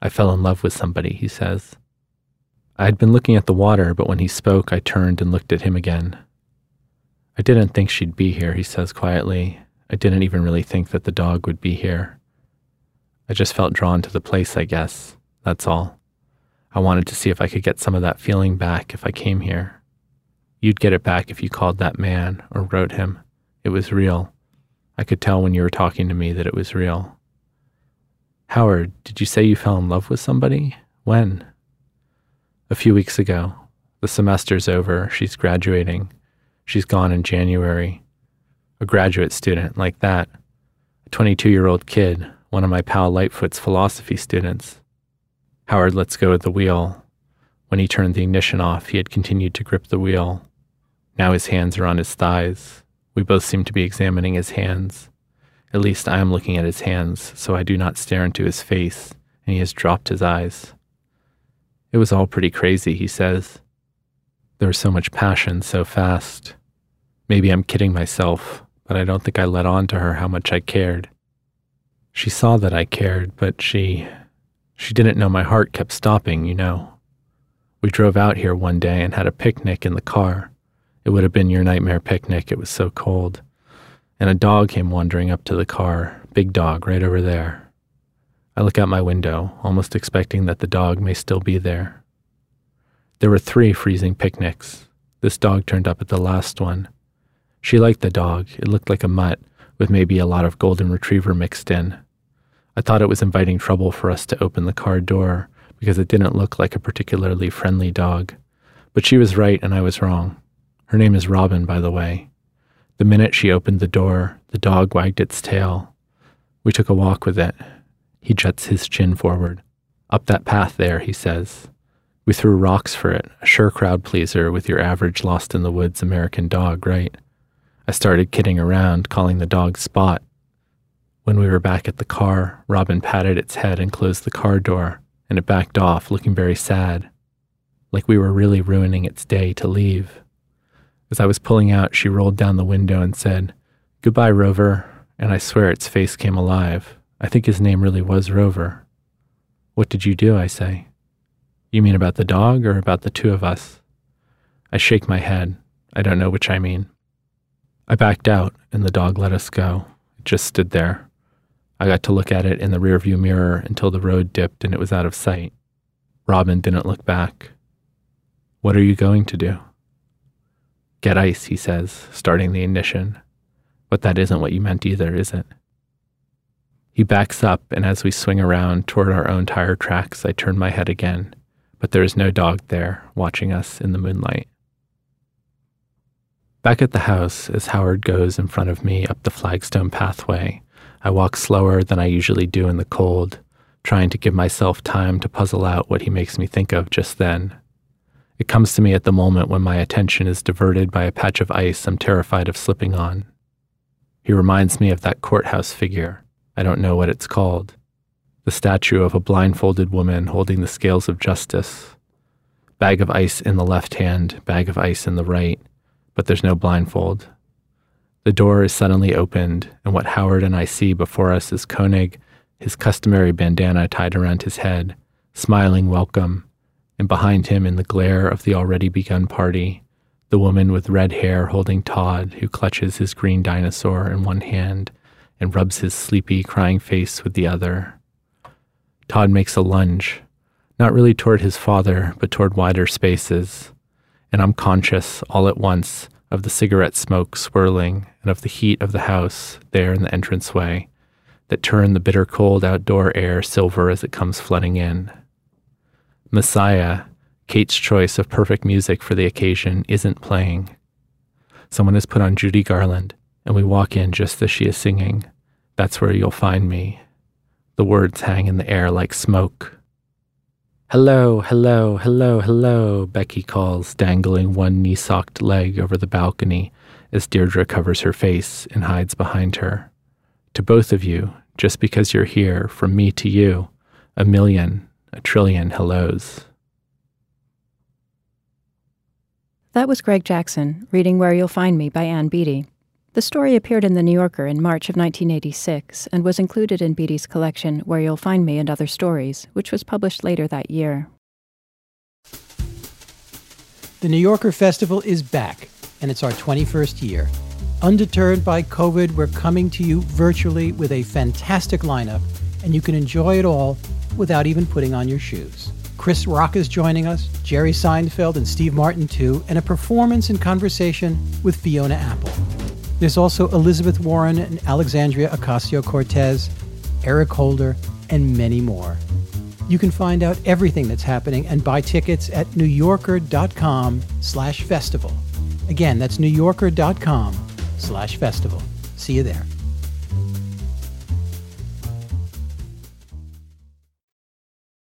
I fell in love with somebody, he says. I had been looking at the water, but when he spoke, I turned and looked at him again. I didn't think she'd be here, he says quietly. I didn't even really think that the dog would be here. I just felt drawn to the place, I guess. That's all. I wanted to see if I could get some of that feeling back if I came here. You'd get it back if you called that man or wrote him. It was real. I could tell when you were talking to me that it was real. Howard, did you say you fell in love with somebody? When? A few weeks ago. The semester's over. She's graduating. She's gone in January. A graduate student like that. A 22 year old kid, one of my pal Lightfoot's philosophy students. Howard lets go of the wheel. When he turned the ignition off, he had continued to grip the wheel. Now his hands are on his thighs. We both seem to be examining his hands. At least I am looking at his hands, so I do not stare into his face, and he has dropped his eyes. It was all pretty crazy, he says. There was so much passion so fast. Maybe I'm kidding myself, but I don't think I let on to her how much I cared. She saw that I cared, but she. she didn't know my heart kept stopping, you know. We drove out here one day and had a picnic in the car. It would have been your nightmare picnic, it was so cold. And a dog came wandering up to the car, big dog right over there. I look out my window, almost expecting that the dog may still be there. There were three freezing picnics. This dog turned up at the last one. She liked the dog. It looked like a mutt, with maybe a lot of golden retriever mixed in. I thought it was inviting trouble for us to open the car door because it didn't look like a particularly friendly dog. But she was right and I was wrong. Her name is Robin, by the way. The minute she opened the door, the dog wagged its tail. We took a walk with it. He juts his chin forward. Up that path there, he says. We threw rocks for it, a sure crowd pleaser with your average lost in the woods American dog, right? I started kidding around, calling the dog Spot. When we were back at the car, Robin patted its head and closed the car door, and it backed off, looking very sad, like we were really ruining its day to leave. As I was pulling out, she rolled down the window and said, Goodbye, Rover, and I swear its face came alive. I think his name really was Rover. What did you do? I say. You mean about the dog or about the two of us? I shake my head. I don't know which I mean. I backed out, and the dog let us go. It just stood there. I got to look at it in the rearview mirror until the road dipped and it was out of sight. Robin didn't look back. What are you going to do? Get ice, he says, starting the ignition. But that isn't what you meant either, is it? He backs up, and as we swing around toward our own tire tracks, I turn my head again, but there is no dog there watching us in the moonlight. Back at the house, as Howard goes in front of me up the flagstone pathway, I walk slower than I usually do in the cold, trying to give myself time to puzzle out what he makes me think of just then. It comes to me at the moment when my attention is diverted by a patch of ice I'm terrified of slipping on. He reminds me of that courthouse figure I don't know what it's called. The statue of a blindfolded woman holding the scales of justice. Bag of ice in the left hand, bag of ice in the right, but there's no blindfold. The door is suddenly opened, and what Howard and I see before us is Koenig, his customary bandana tied around his head, smiling welcome, and behind him, in the glare of the already begun party, the woman with red hair holding Todd, who clutches his green dinosaur in one hand and rubs his sleepy, crying face with the other. Todd makes a lunge, not really toward his father, but toward wider spaces, and I'm conscious all at once of the cigarette smoke swirling and of the heat of the house there in the entranceway that turn the bitter cold outdoor air silver as it comes flooding in. Messiah, Kate's choice of perfect music for the occasion, isn't playing. Someone has put on Judy Garland, and we walk in just as she is singing. That's where you'll find me. The words hang in the air like smoke. Hello, hello, hello, hello, Becky calls, dangling one knee socked leg over the balcony as Deirdre covers her face and hides behind her. To both of you, just because you're here, from me to you, a million, a trillion hellos. That was Greg Jackson reading Where You'll Find Me by Ann Beattie. The story appeared in The New Yorker in March of 1986 and was included in Beattie's collection Where You'll Find Me and Other Stories, which was published later that year. The New Yorker Festival is back, and it's our 21st year. Undeterred by COVID, we're coming to you virtually with a fantastic lineup, and you can enjoy it all without even putting on your shoes. Chris Rock is joining us, Jerry Seinfeld and Steve Martin too, and a performance and conversation with Fiona Apple. There's also Elizabeth Warren and Alexandria Ocasio Cortez, Eric Holder, and many more. You can find out everything that's happening and buy tickets at newyorker.com slash festival. Again, that's newyorker.com slash festival. See you there.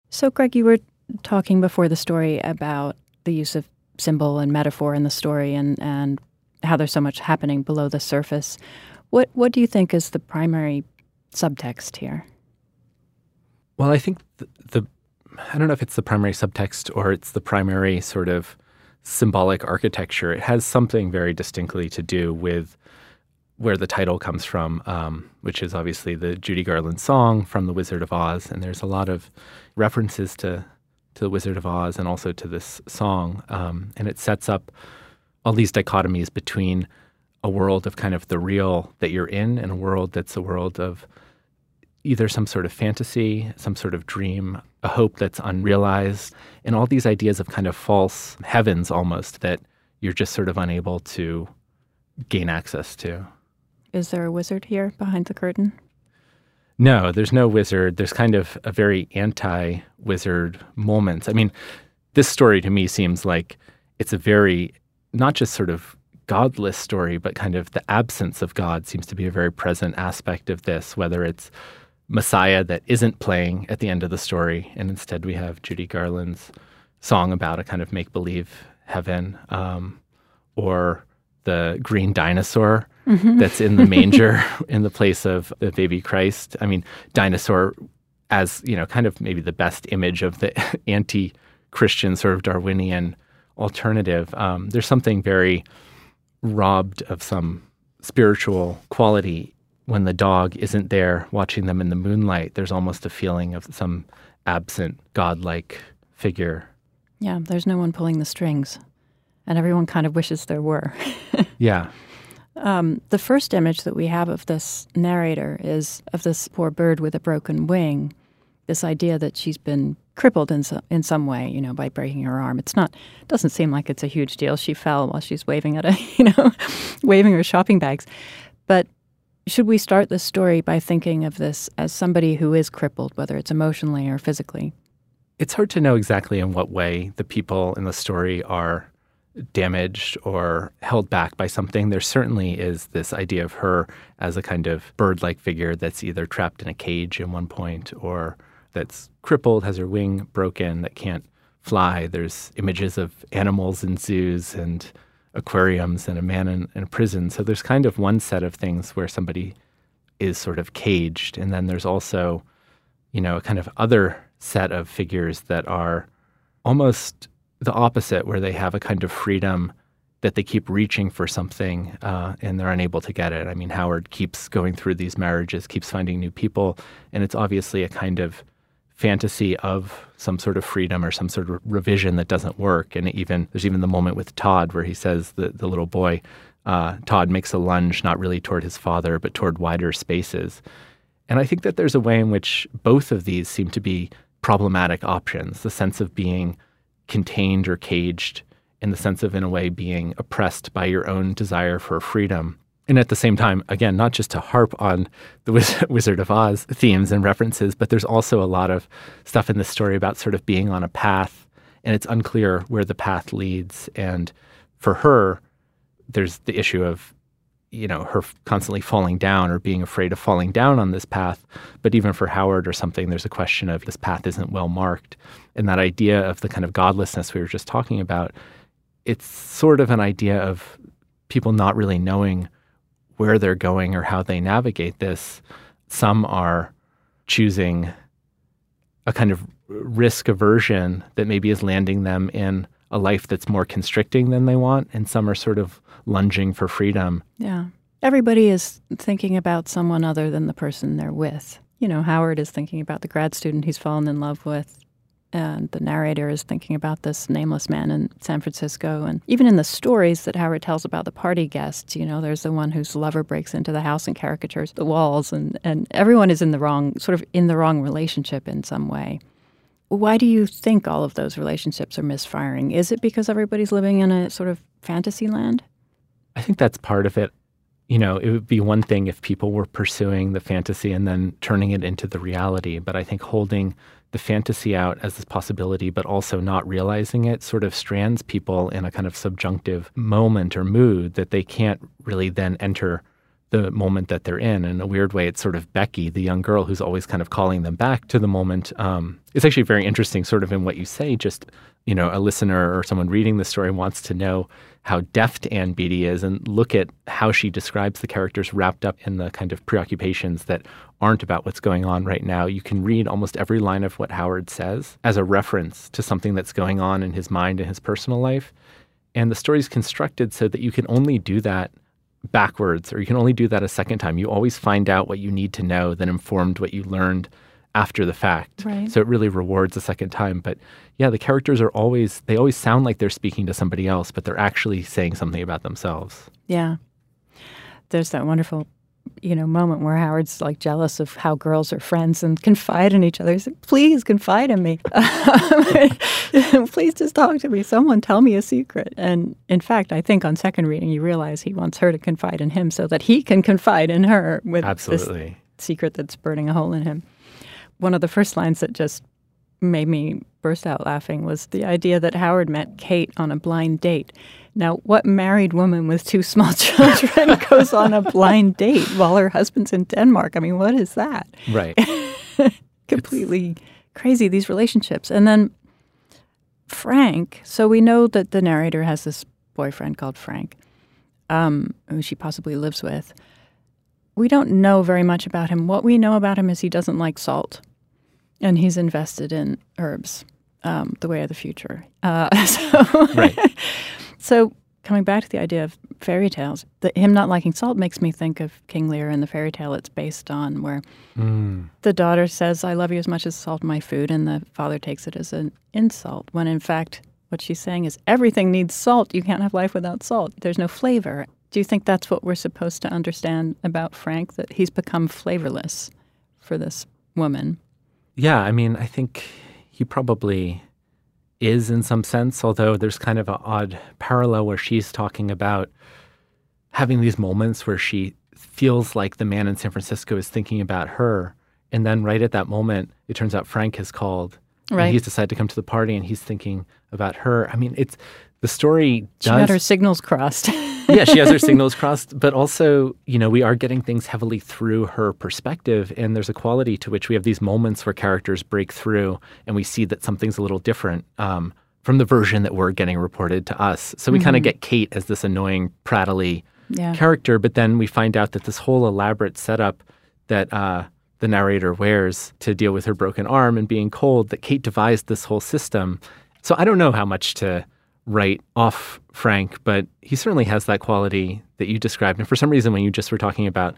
So, Greg, you were talking before the story about the use of symbol and metaphor in the story and, and how there's so much happening below the surface. What what do you think is the primary subtext here? Well, I think the, the I don't know if it's the primary subtext or it's the primary sort of symbolic architecture. It has something very distinctly to do with where the title comes from, um, which is obviously the Judy Garland song from The Wizard of Oz. And there's a lot of references to, to The Wizard of Oz and also to this song. Um, and it sets up all these dichotomies between a world of kind of the real that you're in and a world that's a world of either some sort of fantasy, some sort of dream, a hope that's unrealized, and all these ideas of kind of false heavens almost that you're just sort of unable to gain access to. Is there a wizard here behind the curtain? No, there's no wizard. There's kind of a very anti wizard moment. I mean, this story to me seems like it's a very, not just sort of godless story, but kind of the absence of God seems to be a very present aspect of this, whether it's Messiah that isn't playing at the end of the story, and instead we have Judy Garland's song about a kind of make believe heaven, um, or the green dinosaur mm-hmm. that's in the manger in the place of the baby Christ. I mean, dinosaur as you know, kind of maybe the best image of the anti-Christian sort of Darwinian alternative. Um, there's something very robbed of some spiritual quality when the dog isn't there watching them in the moonlight. There's almost a feeling of some absent godlike figure. Yeah, there's no one pulling the strings, and everyone kind of wishes there were. yeah. Um, the first image that we have of this narrator is of this poor bird with a broken wing. This idea that she's been crippled in so, in some way, you know, by breaking her arm. It's not doesn't seem like it's a huge deal. She fell while she's waving at a, you know, waving her shopping bags. But should we start this story by thinking of this as somebody who is crippled, whether it's emotionally or physically? It's hard to know exactly in what way the people in the story are damaged or held back by something. There certainly is this idea of her as a kind of bird like figure that's either trapped in a cage at one point or that's crippled, has her wing broken, that can't fly. There's images of animals in zoos and aquariums and a man in, in a prison. So there's kind of one set of things where somebody is sort of caged. And then there's also, you know, a kind of other set of figures that are almost the opposite, where they have a kind of freedom that they keep reaching for something uh, and they're unable to get it. I mean, Howard keeps going through these marriages, keeps finding new people, and it's obviously a kind of fantasy of some sort of freedom or some sort of revision that doesn't work. And even there's even the moment with Todd where he says the the little boy, uh, Todd makes a lunge not really toward his father but toward wider spaces. And I think that there's a way in which both of these seem to be problematic options. The sense of being contained or caged, in the sense of in a way being oppressed by your own desire for freedom and at the same time, again, not just to harp on the Wizard of Oz themes and references, but there's also a lot of stuff in this story about sort of being on a path, and it's unclear where the path leads. And for her, there's the issue of, you know, her constantly falling down or being afraid of falling down on this path. But even for Howard or something, there's a question of this path isn't well marked. And that idea of the kind of godlessness we were just talking about, it's sort of an idea of people not really knowing where they're going or how they navigate this. Some are choosing a kind of risk aversion that maybe is landing them in a life that's more constricting than they want, and some are sort of lunging for freedom. Yeah. Everybody is thinking about someone other than the person they're with. You know, Howard is thinking about the grad student he's fallen in love with and the narrator is thinking about this nameless man in San Francisco. And even in the stories that Howard tells about the party guests, you know, there's the one whose lover breaks into the house and caricatures the walls, and, and everyone is in the wrong, sort of in the wrong relationship in some way. Why do you think all of those relationships are misfiring? Is it because everybody's living in a sort of fantasy land? I think that's part of it. You know, it would be one thing if people were pursuing the fantasy and then turning it into the reality, but I think holding the fantasy out as this possibility, but also not realizing it, sort of strands people in a kind of subjunctive moment or mood that they can't really then enter the moment that they're in. In a weird way, it's sort of Becky, the young girl who's always kind of calling them back to the moment. Um, it's actually very interesting, sort of in what you say. Just you know, a listener or someone reading the story wants to know how deft Ann Beattie is and look at how she describes the characters wrapped up in the kind of preoccupations that aren't about what's going on right now. You can read almost every line of what Howard says as a reference to something that's going on in his mind and his personal life. And the story is constructed so that you can only do that backwards or you can only do that a second time. You always find out what you need to know that informed what you learned after the fact. Right. So it really rewards the second time. But yeah, the characters are always, they always sound like they're speaking to somebody else, but they're actually saying something about themselves. Yeah. There's that wonderful, you know, moment where Howard's like jealous of how girls are friends and confide in each other. He's like, please confide in me. please just talk to me. Someone tell me a secret. And in fact, I think on second reading, you realize he wants her to confide in him so that he can confide in her with Absolutely. this secret that's burning a hole in him. One of the first lines that just made me burst out laughing was the idea that Howard met Kate on a blind date. Now, what married woman with two small children goes on a blind date while her husband's in Denmark? I mean, what is that? Right. Completely crazy, these relationships. And then Frank, so we know that the narrator has this boyfriend called Frank, um, who she possibly lives with. We don't know very much about him. What we know about him is he doesn't like salt and he's invested in herbs, um, the way of the future. Uh, so, Right. so coming back to the idea of fairy tales, the, him not liking salt makes me think of King Lear and the fairy tale it's based on, where Mm. the daughter says, "I love you as much as salt in my food," and the father takes it as an insult. When in fact, what she's saying is everything needs salt. You can't have life without salt. There's no flavor. Do you think that's what we're supposed to understand about Frank? That he's become flavorless for this woman. Yeah, I mean, I think he probably is in some sense, although there's kind of an odd parallel where she's talking about having these moments where she feels like the man in San Francisco is thinking about her. And then right at that moment, it turns out Frank has called. Right. And he's decided to come to the party and he's thinking about her. I mean, it's the story She does got her signals crossed. yeah, she has her signals crossed, but also, you know, we are getting things heavily through her perspective. And there's a quality to which we have these moments where characters break through and we see that something's a little different um, from the version that we're getting reported to us. So we kind of get Kate as this annoying, prattly yeah. character, but then we find out that this whole elaborate setup that uh, the narrator wears to deal with her broken arm and being cold, that Kate devised this whole system. So I don't know how much to write off Frank, but he certainly has that quality that you described. And for some reason, when you just were talking about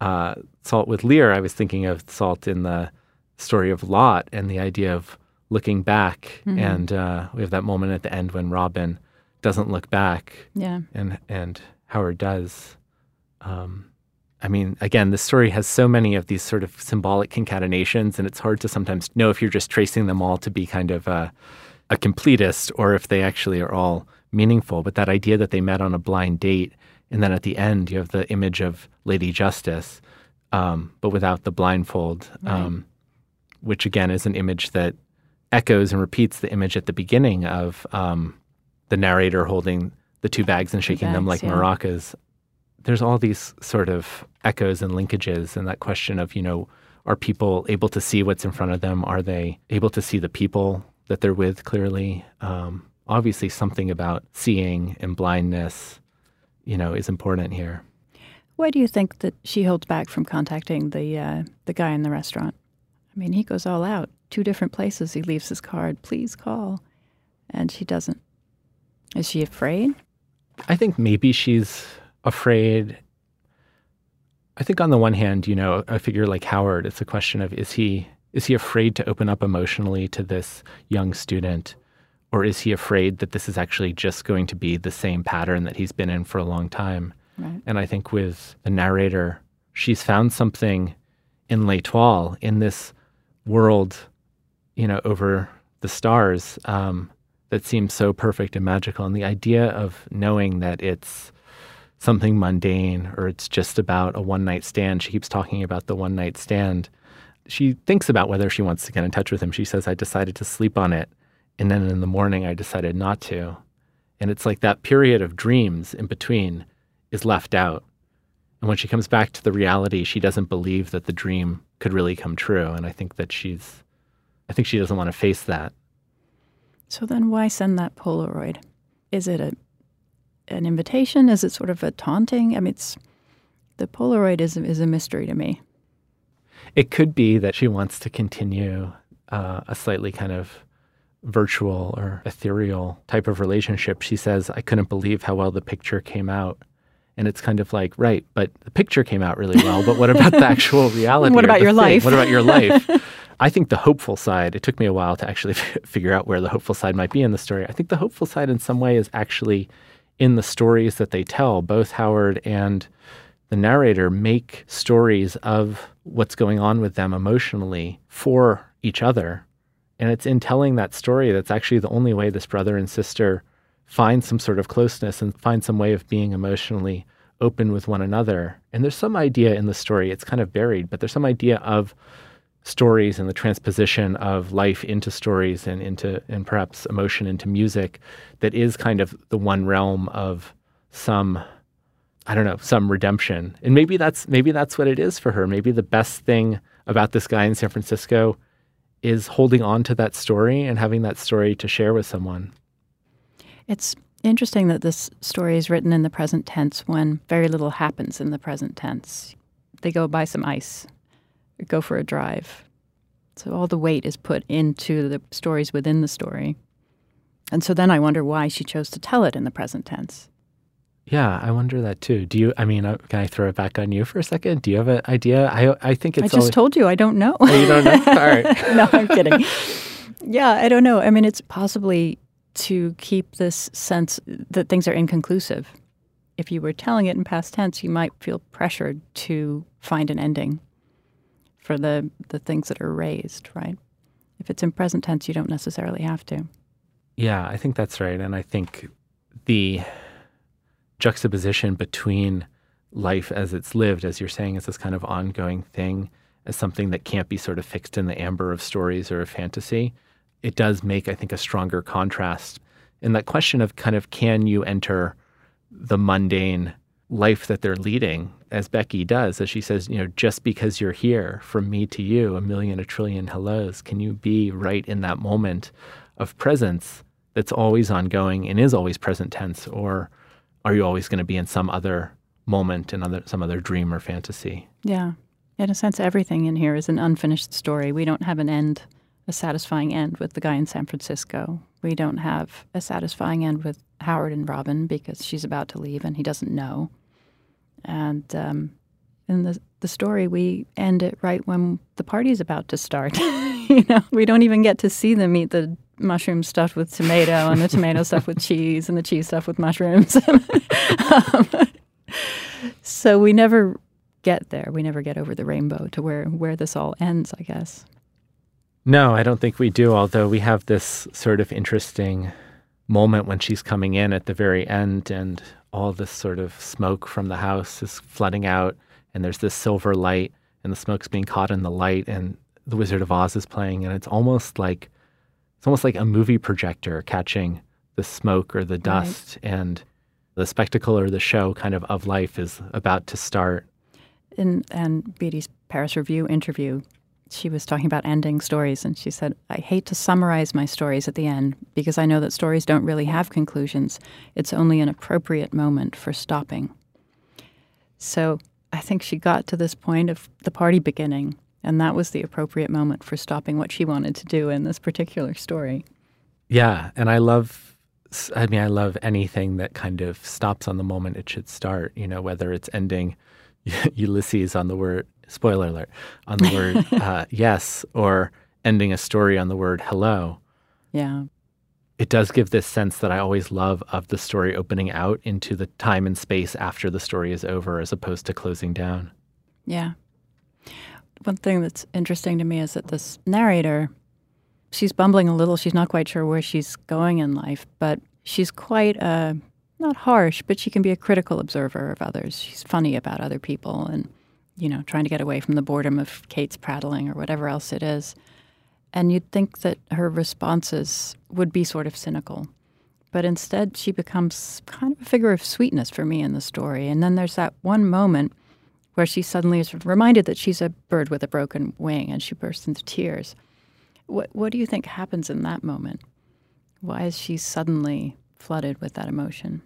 uh, Salt with Lear, I was thinking of Salt in the story of Lot and the idea of looking back. And uh, we have that moment at the end when Robin doesn't look back yeah. and and Howard does. Um, I mean, again, the story has so many of these sort of symbolic concatenations, and it's hard to sometimes know if you're just tracing them all to be kind of a, a completist or if they actually are all meaningful. But that idea that they met on a blind date, and then at the end you have the image of Lady Justice, um, but without the blindfold, um, which again is an image that echoes and repeats the image at the beginning of um, the narrator holding the two bags and shaking them like yeah. maracas. There's all these sort of echoes and linkages, and that question of, you know, are people able to see what's in front of them? Are they able to see the people that they're with clearly? Um, obviously, something about seeing and blindness, you know, is important here. Why do you think that she holds back from contacting the uh, the guy in the restaurant? I mean, he goes all out. Two different places. He leaves his card. Please call, and she doesn't. Is she afraid? I think maybe she's afraid. I think on the one hand, you know, a figure like Howard, it's a question of is he is he afraid to open up emotionally to this young student or is he afraid that this is actually just going to be the same pattern that he's been in for a long time? Right. And I think with the narrator, she's found something in L'Etoile, in this world, you know, over the stars, um, that seems so perfect and magical. And the idea of knowing that it's something mundane or it's just about a one night stand. She keeps talking about the one night stand. She thinks about whether she wants to get in touch with him. She says, I decided to sleep on it. And then in the morning, I decided not to. And it's like that period of dreams in between is left out. And when she comes back to the reality, she doesn't believe that the dream could really come true. And I think that she's, I think she doesn't want to face that. So then why send that Polaroid? Is it a an invitation? Is it sort of a taunting? I mean, it's the Polaroid is is a mystery to me. It could be that she wants to continue uh, a slightly kind of virtual or ethereal type of relationship. She says, "I couldn't believe how well the picture came out." And it's kind of like, right, but the picture came out really well. But what about the actual reality? what about your thing? life? What about your life? I think the hopeful side, it took me a while to actually f- figure out where the hopeful side might be in the story. I think the hopeful side, in some way, is actually in the stories that they tell. Both Howard and the narrator make stories of what's going on with them emotionally for each other. And it's in telling that story that's actually the only way this brother and sister find some sort of closeness and find some way of being emotionally open with one another. And there's some idea in the story, it's kind of buried, but there's some idea of stories and the transposition of life into stories and into and perhaps emotion into music that is kind of the one realm of some I don't know, some redemption. And maybe that's maybe that's what it is for her. Maybe the best thing about this guy in San Francisco is holding on to that story and having that story to share with someone. It's interesting that this story is written in the present tense when very little happens in the present tense. They go buy some ice, go for a drive. So all the weight is put into the stories within the story. And so then I wonder why she chose to tell it in the present tense. Yeah, I wonder that too. Do you? I mean, uh, can I throw it back on you for a second? Do you have an idea? I I think it's. I just always, told you I don't know. Oh, you don't know? All right. no, I'm kidding. Yeah, I don't know. I mean, it's possibly to keep this sense that things are inconclusive. If you were telling it in past tense, you might feel pressured to find an ending for the the things that are raised, right? If it's in present tense, you don't necessarily have to. Yeah, I think that's right, and I think the juxtaposition between life as it's lived, as you're saying, as this kind of ongoing thing, as something that can't be sort of fixed in the amber of stories or a fantasy, it does make, I think, a stronger contrast. And that question of kind of can you enter the mundane life that they're leading, as Becky does, as she says, you know, just because you're here, from me to you, a million, a trillion hellos, can you be right in that moment of presence that's always ongoing and is always present tense? Or are you always going to be in some other moment, in other, some other dream or fantasy? Yeah. In a sense, everything in here is an unfinished story. We don't have an end, a satisfying end with the guy in San Francisco. We don't have a satisfying end with Howard and Robin because she's about to leave and he doesn't know. And um, in the the story, we end it right when the party's about to start. you know, we don't even get to see them eat the mushroom stuffed with tomato and the tomato stuffed with cheese and the cheese stuffed with mushrooms. um, so we never get there. We never get over the rainbow to where where this all ends. I guess. No, I don't think we do. Although we have this sort of interesting moment when she's coming in at the very end, and all this sort of smoke from the house is flooding out, and there's this silver light, and the smoke's being caught in the light, and the Wizard of Oz is playing, and it's almost like it's almost like a movie projector catching the smoke or the dust, right. and the spectacle or the show kind of of life is about to start. In Ann Beattie's Paris Review interview, she was talking about ending stories, and she said, I hate to summarize my stories at the end because I know that stories don't really have conclusions. It's only an appropriate moment for stopping. So I think she got to this point of the party beginning, and that was the appropriate moment for stopping what she wanted to do in this particular story. Yeah, and I love I mean I love anything that kind of stops on the moment it should start, you know, whether it's ending Ulysses on the word spoiler alert on the word uh, yes or ending a story on the word hello. Yeah. It does give this sense that I always love of the story opening out into the time and space after the story is over as opposed to closing down. Yeah. One thing that's interesting to me is that this narrator, she's bumbling a little. She's not quite sure where she's going in life, but she's quite uh, not harsh, but she can be a critical observer of others. She's funny about other people and, you know, trying to get away from the boredom of Kate's prattling or whatever else it is. And you'd think that her responses would be sort of cynical. But instead, she becomes kind of a figure of sweetness for me in the story. And then there's that one moment where she suddenly is reminded that she's a bird with a broken wing and she bursts into tears. What, what do you think happens in that moment? Why is she suddenly flooded with that emotion?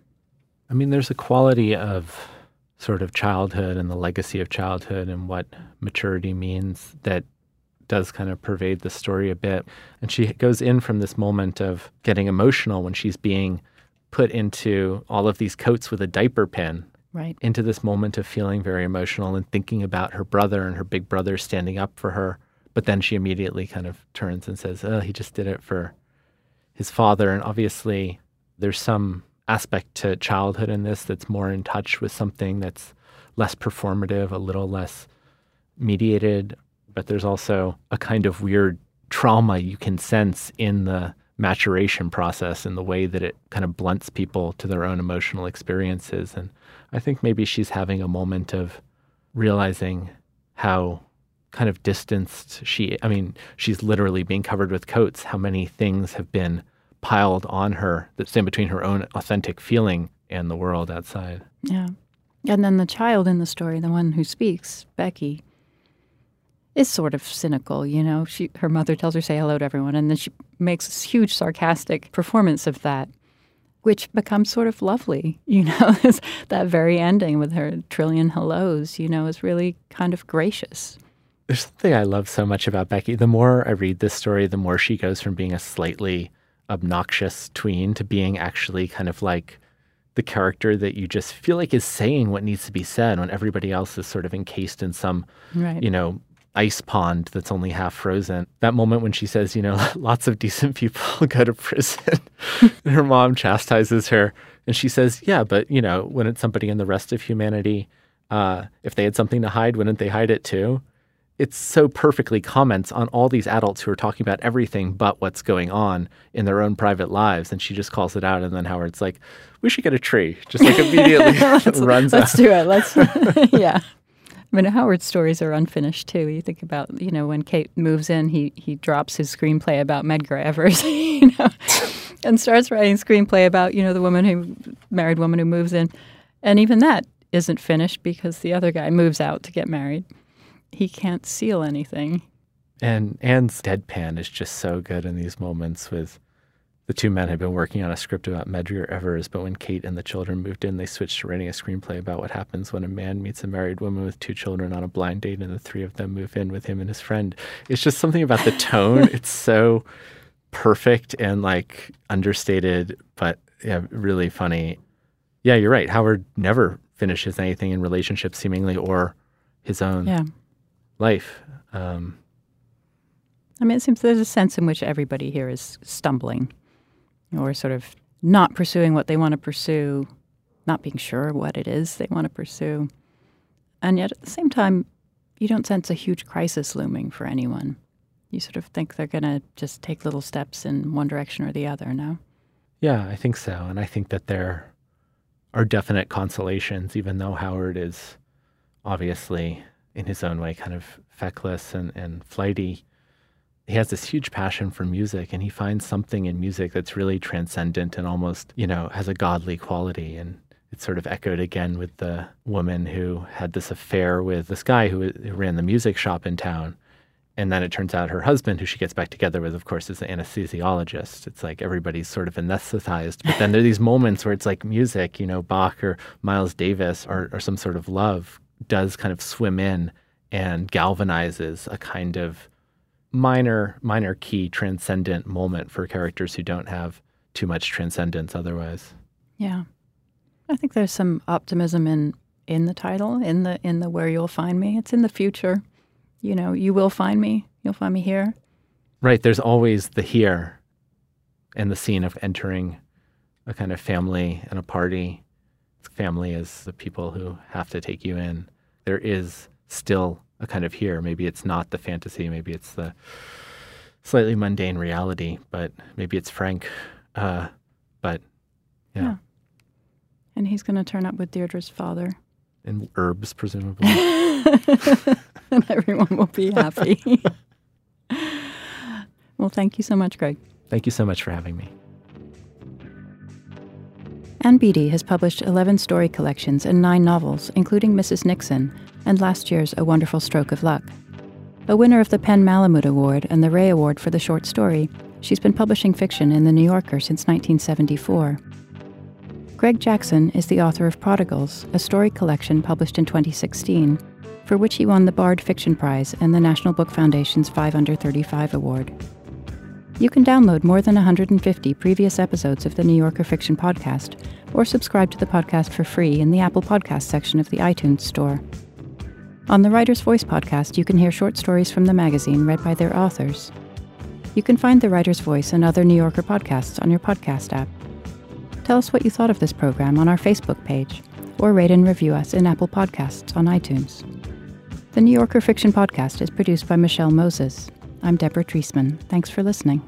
I mean, there's a quality of sort of childhood and the legacy of childhood and what maturity means that does kind of pervade the story a bit. And she goes in from this moment of getting emotional when she's being put into all of these coats with a diaper pin. Right. Into this moment of feeling very emotional and thinking about her brother and her big brother standing up for her. But then she immediately kind of turns and says, Oh, he just did it for his father. And obviously, there's some aspect to childhood in this that's more in touch with something that's less performative, a little less mediated. But there's also a kind of weird trauma you can sense in the maturation process and the way that it kind of blunts people to their own emotional experiences. And I think maybe she's having a moment of realizing how kind of distanced she I mean, she's literally being covered with coats. How many things have been piled on her that stand between her own authentic feeling and the world outside. Yeah. And then the child in the story, the one who speaks, Becky, is sort of cynical, you know. She her mother tells her say hello to everyone and then she makes this huge sarcastic performance of that which becomes sort of lovely, you know. that very ending with her trillion hellos, you know, is really kind of gracious. There's something I love so much about Becky. The more I read this story, the more she goes from being a slightly obnoxious tween to being actually kind of like the character that you just feel like is saying what needs to be said when everybody else is sort of encased in some, right. you know, ice pond that's only half frozen. That moment when she says, you know, lots of decent people go to prison, and her mom chastises her, and she says, yeah, but you know, wouldn't somebody in the rest of humanity, uh, if they had something to hide, wouldn't they hide it too? It so perfectly comments on all these adults who are talking about everything but what's going on in their own private lives. And she just calls it out. And then Howard's like, we should get a tree. Just like immediately runs let's out. do it. Let's, yeah. I mean, Howard's stories are unfinished too. You think about, you know, when Kate moves in, he he drops his screenplay about Medgar Evers, you know, and starts writing screenplay about, you know, the woman who married woman who moves in, and even that isn't finished because the other guy moves out to get married. He can't seal anything. And Ann's deadpan is just so good in these moments with the two men had been working on a script about Medgar Evers, but when Kate and the children moved in, they switched to writing a screenplay about what happens when a man meets a married woman with two children on a blind date and the three of them move in with him and his friend. It's just something about the tone. it's so perfect and like understated, but yeah, really funny. Yeah, you're right. Howard never finishes anything in relationships, seemingly, or his own Yeah. life. Um, I mean, it seems there's a sense in which everybody here is stumbling or sort of not pursuing what they want to pursue, not being sure what it is they want to pursue. And yet at the same time, you don't sense a huge crisis looming for anyone. You sort of think they're going to just take little steps in one direction or the other, no? Yeah, I think so. And I think that there are definite consolations, even though Howard is obviously, in his own way, kind of feckless and, and flighty. He has this huge passion for music, and he finds something in music that's really transcendent and almost, you know, has a godly quality. And it's sort of echoed again with the woman who had this affair with this guy who, who ran the music shop in town. And then it turns out her husband, who she gets back together with, of course, is an anesthesiologist. It's like everybody's sort of anesthetized. But then there are these moments where it's like music, you know, Bach or Miles Davis or, or some sort of love does kind of swim in and galvanizes a kind of minor, minor key transcendent moment for characters who don't have too much transcendence otherwise. Yeah. I think there's some optimism in in the title, in the in the where you'll find me. It's in the future. You know, you will find me. You'll find me here. Right. There's always the here and the scene of entering a kind of family and a party. Family is the people who have to take you in. There is still a kind of here. Maybe it's not the fantasy. Maybe it's the slightly mundane reality, but maybe it's frank. Uh, but yeah. Yeah. And he's going to turn up with Deirdre's father. And herbs, presumably. and everyone will be happy. well, thank you so much, Greg. Thank you so much for having me. Ann Beattie has published 11 story collections and nine novels, including Mrs. Nixon and last year's A Wonderful Stroke of Luck. A winner of the PEN/Malamud Award and the Rea Award for the short story, she's been publishing fiction in The New Yorker since 1974. Greg Jackson is the author of Prodigals, a story collection published in 2016, for which he won the Bard Fiction Prize and the National Book Foundation's 5 Under 35 Award. You can download more than 150 previous episodes of the New Yorker Fiction Podcast or subscribe to the podcast for free in the Apple Podcast section of the iTunes Store. On the Writer's Voice podcast, you can hear short stories from the magazine read by their authors. You can find the Writer's Voice and other New Yorker podcasts on your podcast app. Tell us what you thought of this program on our Facebook page, or rate and review us in Apple Podcasts on iTunes. The New Yorker Fiction Podcast is produced by Michelle Moses. I'm Deborah Treisman. Thanks for listening.